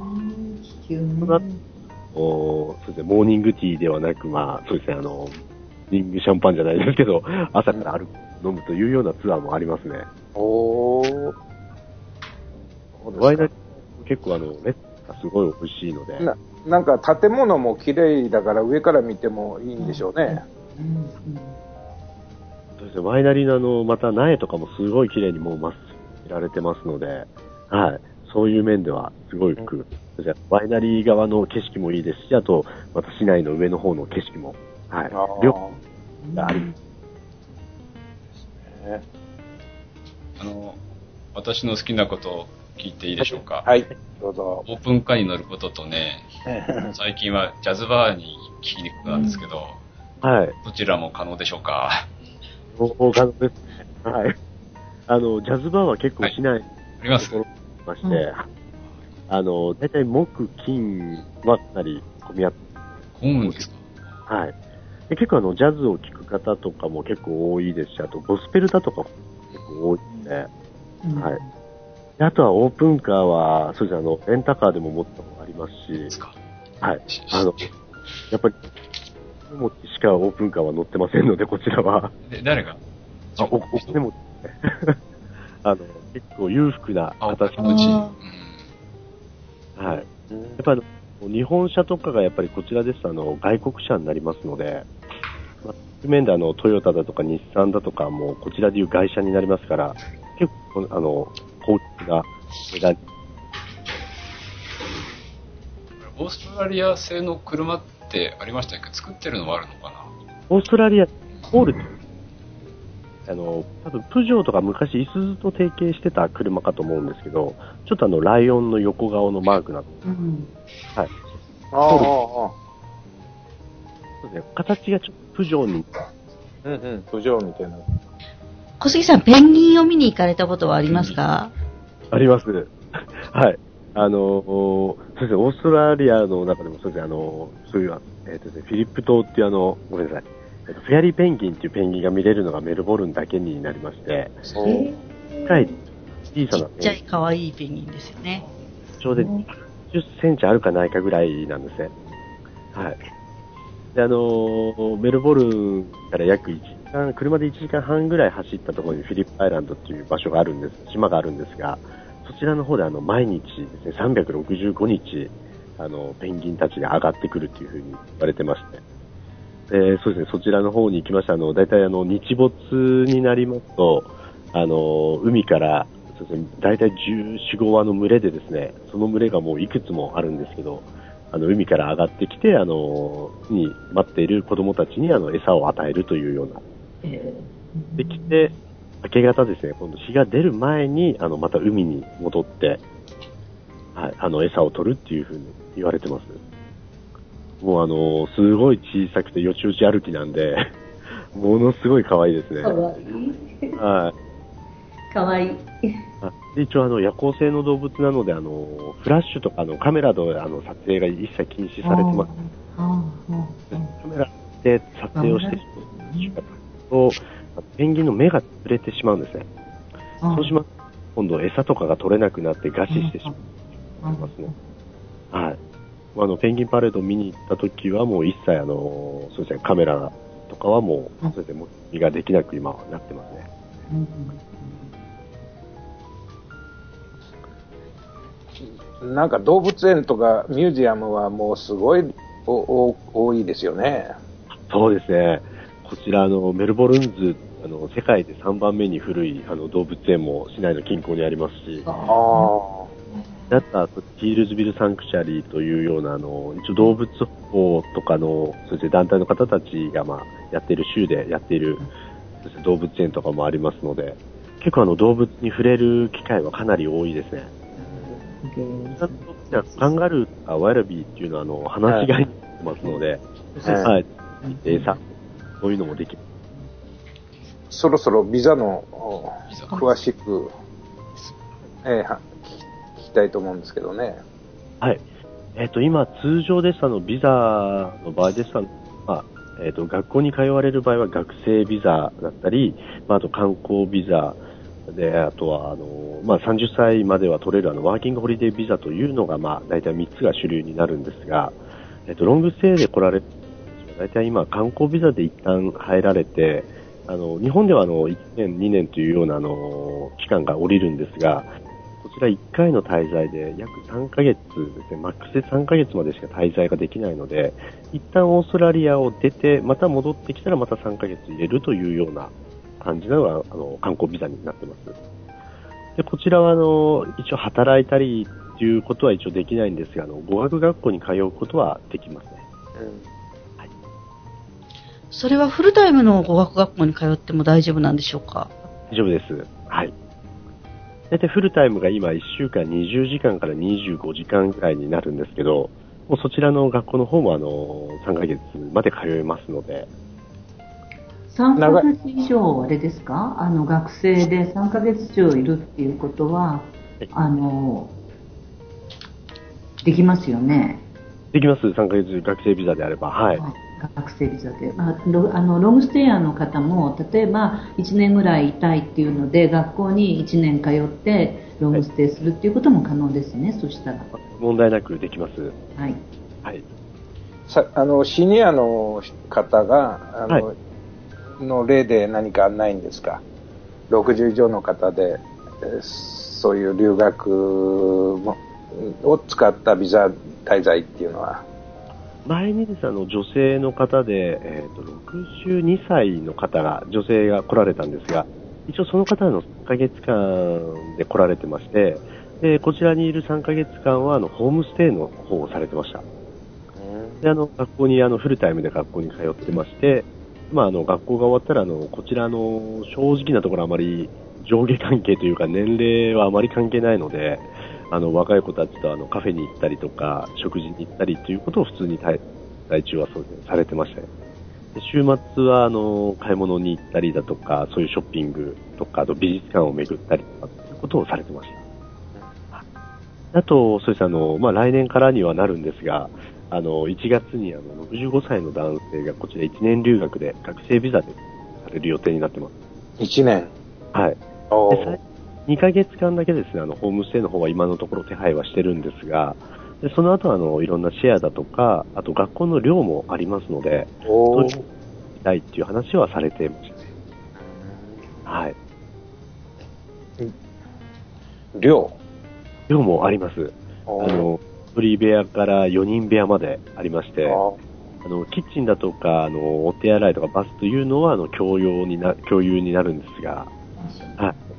G: 気球ね
F: おそうですね、モーニングティーではなく、まあ、そうですね、あの、モーニングシャンパンじゃないですけど、朝から歩く、飲むというようなツアーもありますね。
D: おー。
F: ワイナリー結構あの、レッがすごい美味しいので、
D: ななんか建物も綺麗だから上から見てもいいんでしょうね。
G: うん
F: そうですね、ワイナリーのあの、また苗とかもすごい綺麗にもうまっすられてますので、はい。そういう面ではすごく、そうですねワイナリー側の景色もいいですし、あと、また市内の上の方の景色も、はい。両方があり
D: ね
C: あの、私の好きなことを聞いていいでしょうか？
D: はい、どうぞ。
C: オープンカーに乗ることとね、[laughs] 最近はジャズバーに聞きに行くことなんですけど、
F: はい。
C: どちらも可能でしょうか？
F: 大可能ですね。はい。あの、ジャズバーは結構市内
C: あります
F: ところにいまして、あの、大体木、金はかなり混み合って、
C: 混むんですか
F: はい。で結構あの、ジャズを聴く方とかも結構多いですし、あとゴスペルだとかも結構多いんで、
G: うん
F: はい。であとはオープンカーは、そうですね、あの、レンタカーでも持ったことありますし、
C: ですか
F: はい。あの、やっぱり、持ちしかオープンカーは乗ってませんので、こちらは。
C: で、誰が？
F: あ、お、お金持ち。[laughs] あの、結構裕福な形
C: 金持ち。
G: あ
C: うん
F: はい。やっぱり日本車とかがやっぱりこちらですと、あの、外国車になりますので、まあ、面であの、トヨタだとか日産だとかも、こちらでいう外車になりますから、結構、あの、高級な値段
C: オーストラリア製の車っってありましたっけ？作ってるのもあるのかな？
F: オーストラリア、ホールあの、多分プジョーとか昔、イスズと提携してた車かと思うんですけど、ちょっとあの、ライオンの横顔のマークな
G: うん。
F: はい。
D: ああ、あ
F: そうですね、形がちょっとプジョーに、
D: あ、うんうん、プジョーみたいな。
E: 小杉さん、ペンギンを見に行かれたことはありますか？
F: あります。はい。あの、そうですね、オーストラリアの中でもそうですね、あの、そういう、えっ、とね、フィリップ島っていうあの、ごめんなさい、えっとフェアリーペンギンっていうペンギンが見れるのがメルボルンだけになりまして。
G: え
F: 深い小さな
E: ちっちゃい可愛いペンギンですよね。
F: ちょうど10センチあるかないかぐらいなんですね。はい。で、あのーメルボルンから約1時間、車で1時間半ぐらい走ったところにフィリップアイランドっていう場所があるんです、島があるんですが、そちらの方であの、毎日ですね、365日、あの、ペンギンたちが上がってくるっていうふうに言われてまして、でそうですね、そちらの方に行きました。あの、大体あの、日没になりますと、あの、海から、そうですね、大体14、15羽の群れでですね、その群れがもういくつもあるんですけど、あの、海から上がってきて、あの、に待っている子供たちにあの、餌を与えるというような。
G: え
F: できて、明け方ですね、今度日が出る前に、あの、また海に戻って、はい、あの、餌を取るっていうふうに言われてます。もうあの、すごい小さくてよちよち歩きなんで、[laughs] ものすごい可愛いですね。
G: かわいい。
F: はい。
G: かわいい。
F: あで一応あの夜行性の動物なのであのフラッシュとかのカメラであの撮影が一切禁止されてます。
G: ああ
F: カメラで撮影をしてしまうとペンギンの目が潰れてしまうんですね。そうしますと今度餌とかが取れなくなって餓死してしまいますね。はい。あのペンギンパレードを見に行った時はもう一切あのそうですねカメラとかはもうそうでもう身ができなく今はなってますね。
G: うん
D: なんか動物園とかミュージアムはもうすごいおお多いですよね。
F: そうですね。こちら、あの、メルボルンズー、あの、世界で3番目に古い、あの、動物園も市内の近郊にありますし、
D: ああ。
F: だったら、ヒールズビルサンクチュアリーというような、あの、一応動物保護とかの、そして団体の方たちが、まあ、やっている州でやっている、そして動物園とかもありますので、結構あの、動物に触れる機会はかなり多いですね。カンガルーとかワイラビーっていうのは、あの、話し飼いになってますので、
D: はい
F: はい。餌、そういうのもできる。
D: そろそろビザの詳しく、ええは聞き聞きたいと思うんですけどね。
F: はい。えっ、と、今、通常です、あの、ビザの場合です、あのまあ、えっ、と、学校に通われる場合は学生ビザだったり、まあ、あと観光ビザで、あとは、あの、まあ、30歳までは取れる、あの、ワーキングホリデービザというのが、まあ、大体3つが主流になるんですが、えっ、と、ロングステイで来られ大体今、観光ビザで一旦入られて、あの、日本ではあの、1年、2年というような、あの、期間が降りるんですが、こちら1回の滞在で約3ヶ月ですね、マックスで3ヶ月までしか滞在ができないので、一旦オーストラリアを出て、また戻ってきたらまた3ヶ月入れるというような感じなのが、あの、観光ビザになってます。で、こちらはあの、一応働いたりっていうことは一応できないんですが、あの、語学学校に通うことはできますね。
E: それはフルタイムの語学学校に通っても大丈夫なんでしょうか？
F: 大丈夫です。はい。大体フルタイムが今1週間20時間から25時間ぐらいになるんですけど、もうそちらの学校の方もあの、3ヶ月まで通えますので、
G: 3ヶ月以上あれですか？あの学生で3ヶ月以上いるっていうことは、あの、できますよね。
F: できます。3ヶ月学生ビザであれば。はい。
G: 学生ビザで、まあ、ロあのロングステイヤーの方も例えば1年ぐらいいたいっていうので学校に1年通ってロングステイするっていうことも可能ですね、そしたら。
F: 問題なくできます。
G: はい。
F: はい。
D: さあのシニアの方があの、の例で何かないんですか？60以上の方でえーそういう留学もを使ったビザ滞在っていうのは
F: 前にですあの、女性の方で、えっ、と、62歳の方が、女性が来られたんですが、一応その方の3ヶ月間で来られてまして、で、こちらにいる3ヶ月間は、あの、ホームステイの方をされてました。で、あの、学校に、あの、フルタイムで学校に通ってまして、まあ、あの、学校が終わったら、あの、こちらの、正直なところあまり上下関係というか、年齢はあまり関係ないので、あの、若い子たちと、あの、カフェに行ったりとか、食事に行ったりということを普通に在在中はそうされてましたね。で週末は、あの、買い物に行ったりだとか、そういうショッピングとか、あと美術館を巡ったりとか、ということをされてました。あと、そうです、あの、まあ、来年からにはなるんですが、あの、1月にあの、65歳の男性がこちら1年留学で学生ビザでされる予定になってます。
D: 1年。
F: はい。
D: お
F: で、2ヶ月間だけですね、あの、ホームステイの方は今のところ手配はしてるんですが、でその後あの、いろんなシェアだとか、あと学校の寮もありますので、
D: お
F: たいっていう話はされてましたね。はい。
D: 寮？
F: 寮もあります。
D: お
F: あの、一人部屋から4人部屋までありまして、
D: あ
F: あの、キッチンだとか、あの、お手洗いとかバスというのは、あの、共用にな、共有になるんですが、はい。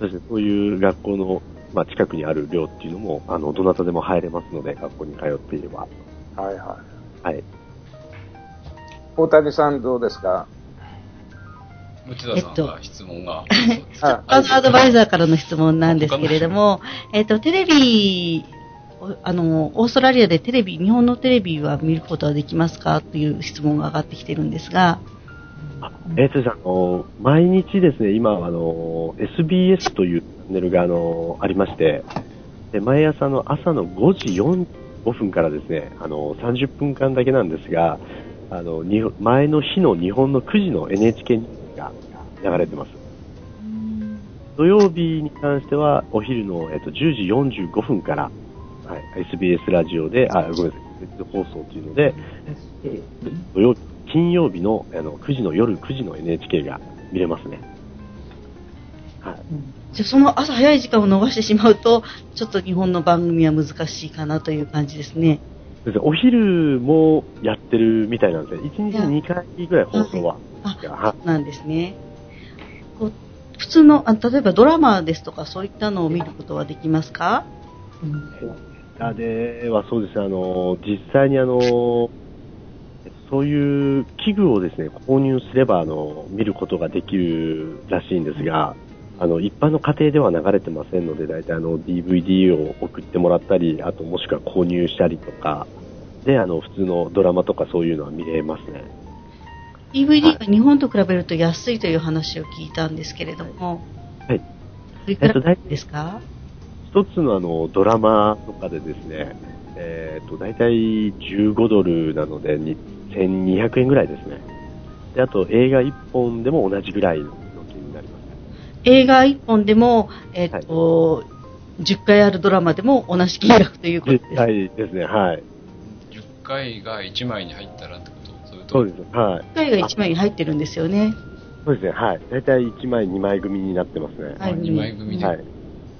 F: そして、そういう学校の、まあ、近くにある寮っていうのも、あの、どなたでも入れますので、学校に通っていれば。
D: はいはい。
F: はい。
D: 大谷さんどうですか？
C: 内田さんが質問が。[laughs]
D: あ
E: アアドバイザーからの質問なんですけれども、えっと、テレビ、おあの、オーストラリアでテレビ、日本のテレビは見ることはできますか？という質問が上がってきてるんですが、
F: あえーとですねあの、毎日ですね、今、あの、SBS というチャンネルが、あの、ありまして、で、毎朝の朝の5時45分からですね、あの、30分間だけなんですが、あの、に前の日の日本の9時の NHK ニュースが流れてます。土曜日に関しては、お昼の、えっと、10時45分から、はい、SBS ラジオで、あ、ごめんなさい、別放送というので、えー土曜日、金曜日のあの9時の夜9時の NHK が見れますね。はい。
E: じゃあその朝早い時間を逃してしまうと、ちょっと日本の番組は難しいかなという感じですね。
F: そうですねお昼もやってるみたいなんですね。1日2回ぐらい放送は。
E: あ、
F: は
E: なんですね。こう普通のあ、例えばドラマですとかそういったのを見ることはできますか？
F: あではそうですね、あの、実際にあの、そういう器具をですね、購入すれば、あの、見ることができるらしいんですが、あの、一般の家庭では流れてませんので、大体あの、DVD を送ってもらったり、あともしくは購入したりとか、で、あの、普通のドラマとかそういうのは見れますね。
E: DVD が日本と比べると安いという話を聞いたんですけれども、
F: はい。
E: いくらですか？
F: 一つのあの、ドラマとかでですね、えっ、と、大体15ドルなので、に1200円ぐらいですね。で、あと映画1本でも同じぐらいの金になります。
E: 映画1本でも、えっ、と、10回あるドラマでも同じ金額ということです。
F: はいですね、はい。
C: 10回が1枚に入ったらってこと？それと
F: そうです、はい。
E: 10回が1枚に入ってるんですよね。
F: そうですね、はい。大体1枚、2枚組になってますね。
E: はい
C: 2枚組で？
F: はい。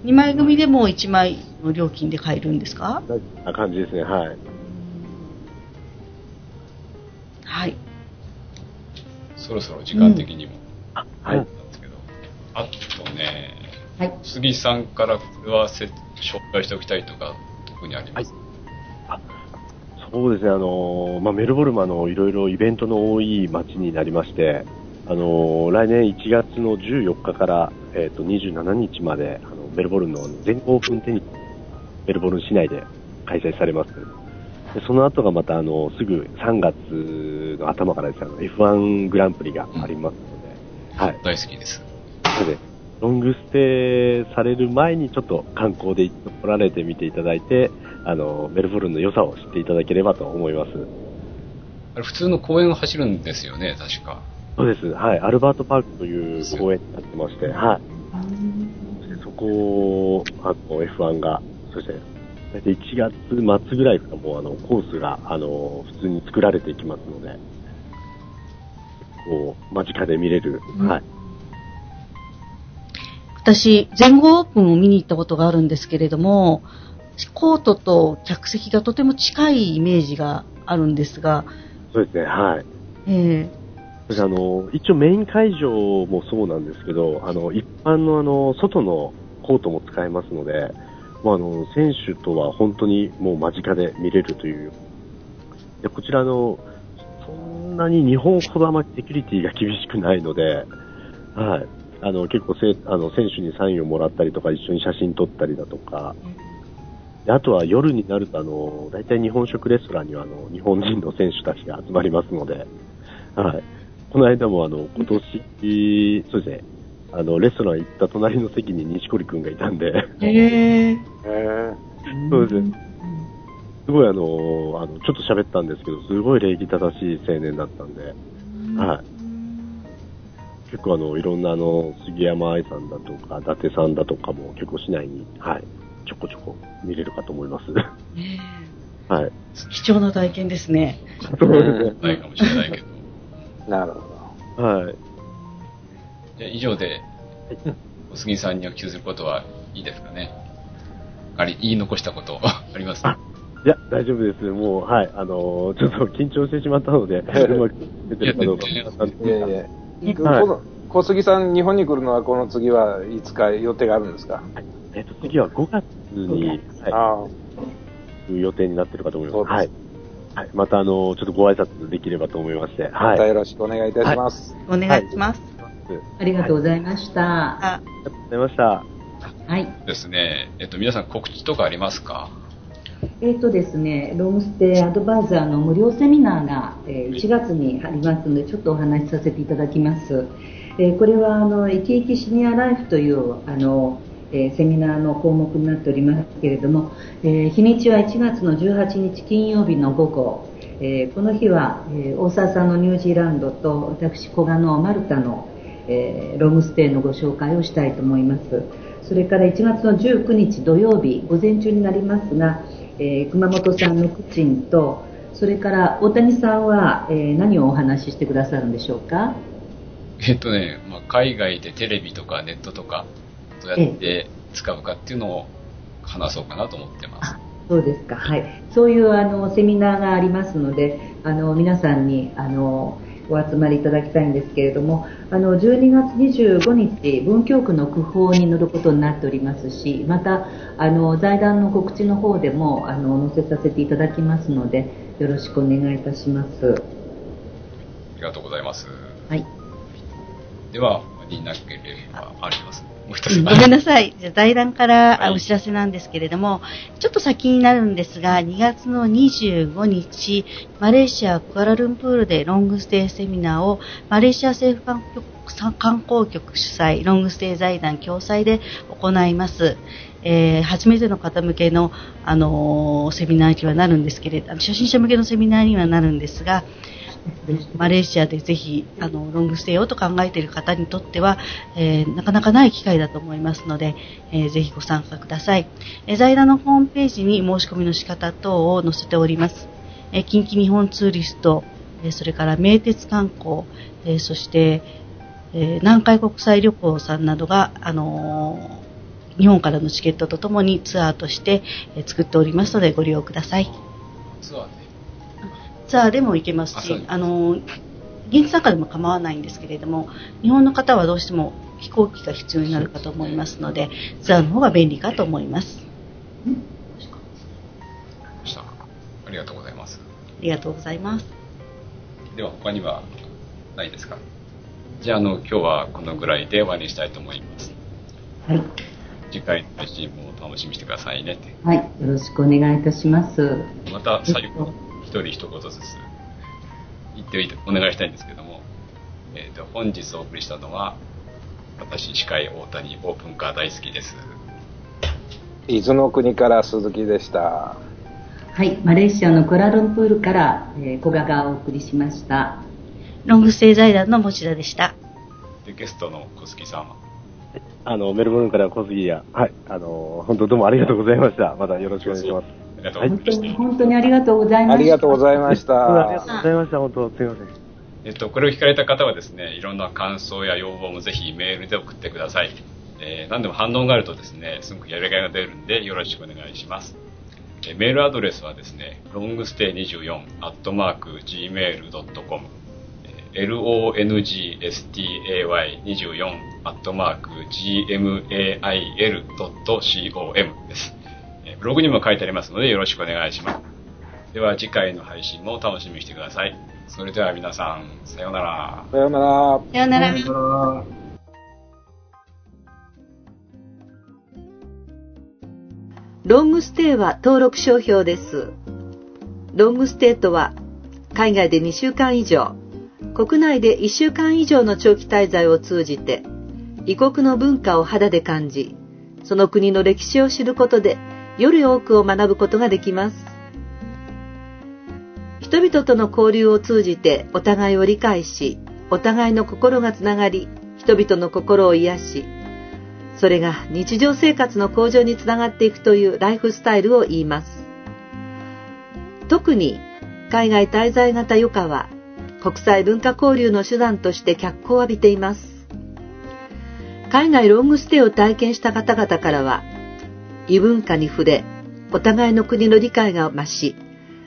E: 2枚組でも1枚の料金で買えるんですか？
F: な感じですね、はい。
E: はい。
C: そろそろ時間的にも。
F: はい。
C: なんですけど。あとね、
G: はい。
C: 杉さんからこれはせ紹介しておきたいとか、特にあります、
F: そうですね、あのまあ、メルボルンもあのいろいろイベントの多い街になりまして、あの来年1月の14日から、えー、と27日まであのメルボルンの全豪オープンテニス、メルボルン市内で開催されます。でその後がまたあのすぐ3月の頭からですね、あの F1 グランプリがありますので、はい。
C: 大好きです。
F: なので、ロングステイされる前にちょっと観光で来られてみていただいて、あの、メルボルンの良さを知っていただければと思います。
C: あれ普通の公園を走るんですよね、確か。
F: そうです。はい。アルバートパークという公園になってまして、はい。そこを、あの、F1 が、そして、大体1月末ぐらいからもう、あの、コースが、あの、普通に作られていきますので、こう、間近で見れる、はい。
E: 私、全豪オープンを見に行ったことがあるんですけれども、コートと客席がとても近いイメージがあるんですが、
F: そうですね、はい。
E: え
F: そしてあの、一応メイン会場もそうなんですけど、あの、一般のあの、外のコートも使えますので、もうあの、選手とは本当にもう間近で見れるという、でこちらの、そんなに日本ほどあまりセキュリティが厳しくないので、はい。あの、結構せあの選手にサインをもらったりとか、一緒に写真撮ったりだとか、あとは夜になると、あの、大体日本食レストランには、あの、日本人の選手たちが集まりますので、はい。この間も、あの、今年、そうですね、あの、レストラン行った隣の席に西堀くんがいたんで、
E: へえ。
D: へえ。
F: そうですね。すごいあの、あの、ちょっと喋ったんですけど、すごい礼儀正しい青年だったんで、はい。結構あの、いろんなあの、杉山愛さんだとか、伊達さんだとかも結構市内に、はい、ちょこちょこ見れるかと思います。
E: ね [laughs]
F: はい。
E: え貴重な体験ですね。
F: そうです
C: ないかもしれないけど。
D: なるほど。
F: ね。はい。
C: じゃあ以上で、小杉さんにお聞きすることはいいですかね。あり、言い残したこと [laughs] あります？
F: あいや、大丈夫です。もう、はい。あのーちょっと緊張してしまったので、[laughs] うまく出てるかどうか
C: いや
F: わかんない
D: いやいや。
F: はい
D: この小杉さん、日本に来るのはこの次はいつか予定があるんですか？
F: えっと、次は5月に、はい、予定になってるかと思います。はい。はい。また、あのーちょっとご挨拶できればと思いまして、
D: あ、
F: はい。
D: またよろしくお願いいたします。
E: お願いします。
G: ありがとうございました。
E: あ、
F: ありがとうございました。
G: はい。
C: ですね。えっと、皆さん告知とかありますか？
G: えっ、とですね、ロングステイアドバイザーの無料セミナーが、えー1月にありますので、ちょっとお話しさせていただきます。えーこれはあの生き生きシニアライフというあの、えーセミナーの項目になっておりますけれども、えー日にちは1月の18日金曜日の午後、えーこの日は、えー大沢さんのニュージーランドと私古賀のマルタの、えーロングステイのご紹介をしたいと思います。それから1月の19日土曜日、午前中になりますが、えー熊本産のクチンと、それから大谷さんは、えー何をお話ししてくださるんでしょうか？
C: えっとね、まあ、海外でテレビとかネットとか、どうやって使うかっていうのを話そうかなと思ってます。
G: そうですか、はい。そういうあのセミナーがありますので、あの皆さんにあのお集まりいただきたいんですけれども、あの12月25日、文京区の区報に載ることになっておりますし、またあの財団の告知の方でもあの載せさせていただきますので、よろしくお願いいたします。
C: ありがとうございます。
G: はい。
C: では、他になければあります。
E: ごめんなさい。じゃあ財団からお知らせなんですけれども、ちょっと先になるんですが、2月の25日、マレーシア・クアラルンプールでロングステイセミナーを、マレーシア政府観光局観光局主催、ロングステイ財団共催で行います。えー初めての方向けの、あのーセミナーにはなるんですけれど、あの初心者向けのセミナーにはなるんですが、マレーシアでぜひあのロングステイをと考えている方にとっては、えーなかなかない機会だと思いますので、えーぜひご参加ください。えー財団のホームページに申し込みの仕方等を載せております。えー近畿日本ツーリスト、えーそれから名鉄観光、えーそして、えー南海国際旅行さんなどが、あのー日本からのチケットとともにツアーとして、え作っておりますのでご利用ください。
C: ツアーで。
E: ツアーでも行けますし、あの、現地参加でも構わないんですけれども、日本の方はどうしても飛行機が必要になるかと思いますので、ツアーの方が便利かと思います。
C: した？ありがとうございます。
E: ありがとうございます。
C: では、他にはないですか？じゃあ、あの、今日はこのぐらいで終わりにしたいと思います。
G: はい。
C: 次回の配信も楽しみにしてくださいね。
G: はい。よろしくお願いいたします。
C: また最後、一人一言ずつ言っておいてお願いしたいんですけども、えー、と本日お送りしたのは、私、司会大谷オープンカー大好きです。
D: 伊豆の国から鈴木でした。
G: はい。マレーシアのクアラルンプールから、えー、小賀がお送りしました。
E: ロングステイ財団の持田でした。
C: で、ゲストの小月さんは、
F: あの、メルボルンから小杉や、はい、あの、本当どうもありがとうございました。またよろしくお願いします。
C: ありがとうござい
G: 本当
C: ました。
G: に、本当にありがとうございました。
D: ありがとうございまし
F: ありがとう
D: た。
F: ございました。本当すいません。
C: えっと、これを聞かれた方はですね、いろんな感想や要望もぜひメールで送ってください。えー何でも反応があるとですね、すごくやりがいが出るんで、よろしくお願いします。えーメールアドレスはですね、longstay24 アットマーク gmail.com longstay24 アットマーク gmail.com です。えーブログにも書いてありますので、よろしくお願いします。では次回の配信も楽しみにしてください。それでは皆さん、さようなら。
D: さようなら。
E: さようなら。
B: ロングステイは登録商標です。ロングステイとは、海外で2週間以上、国内で1週間以上の長期滞在を通じて、異国の文化を肌で感じ、その国の歴史を知ることで、より多くを学ぶことができます。人々との交流を通じてお互いを理解し、お互いの心がつながり、人々の心を癒し、それが日常生活の向上につながっていくというライフスタイルを言います。特に海外滞在型余暇は国際文化交流の手段として脚光を浴びています。海外ロングステイを体験した方々からは異文化に触れ、お互いの国の理解が増し、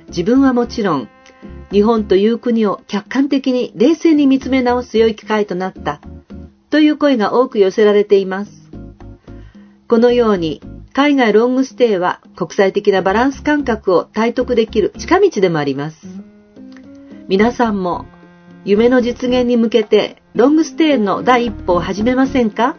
B: 自分はもちろん日本という国を客観的に冷静に見つめ直す良い機会となったという声が多く寄せられています。このように海外ロングステイは国際的なバランス感覚を体得できる近道でもあります。皆さんも夢の実現に向けてロングステイの第一歩を始めませんか？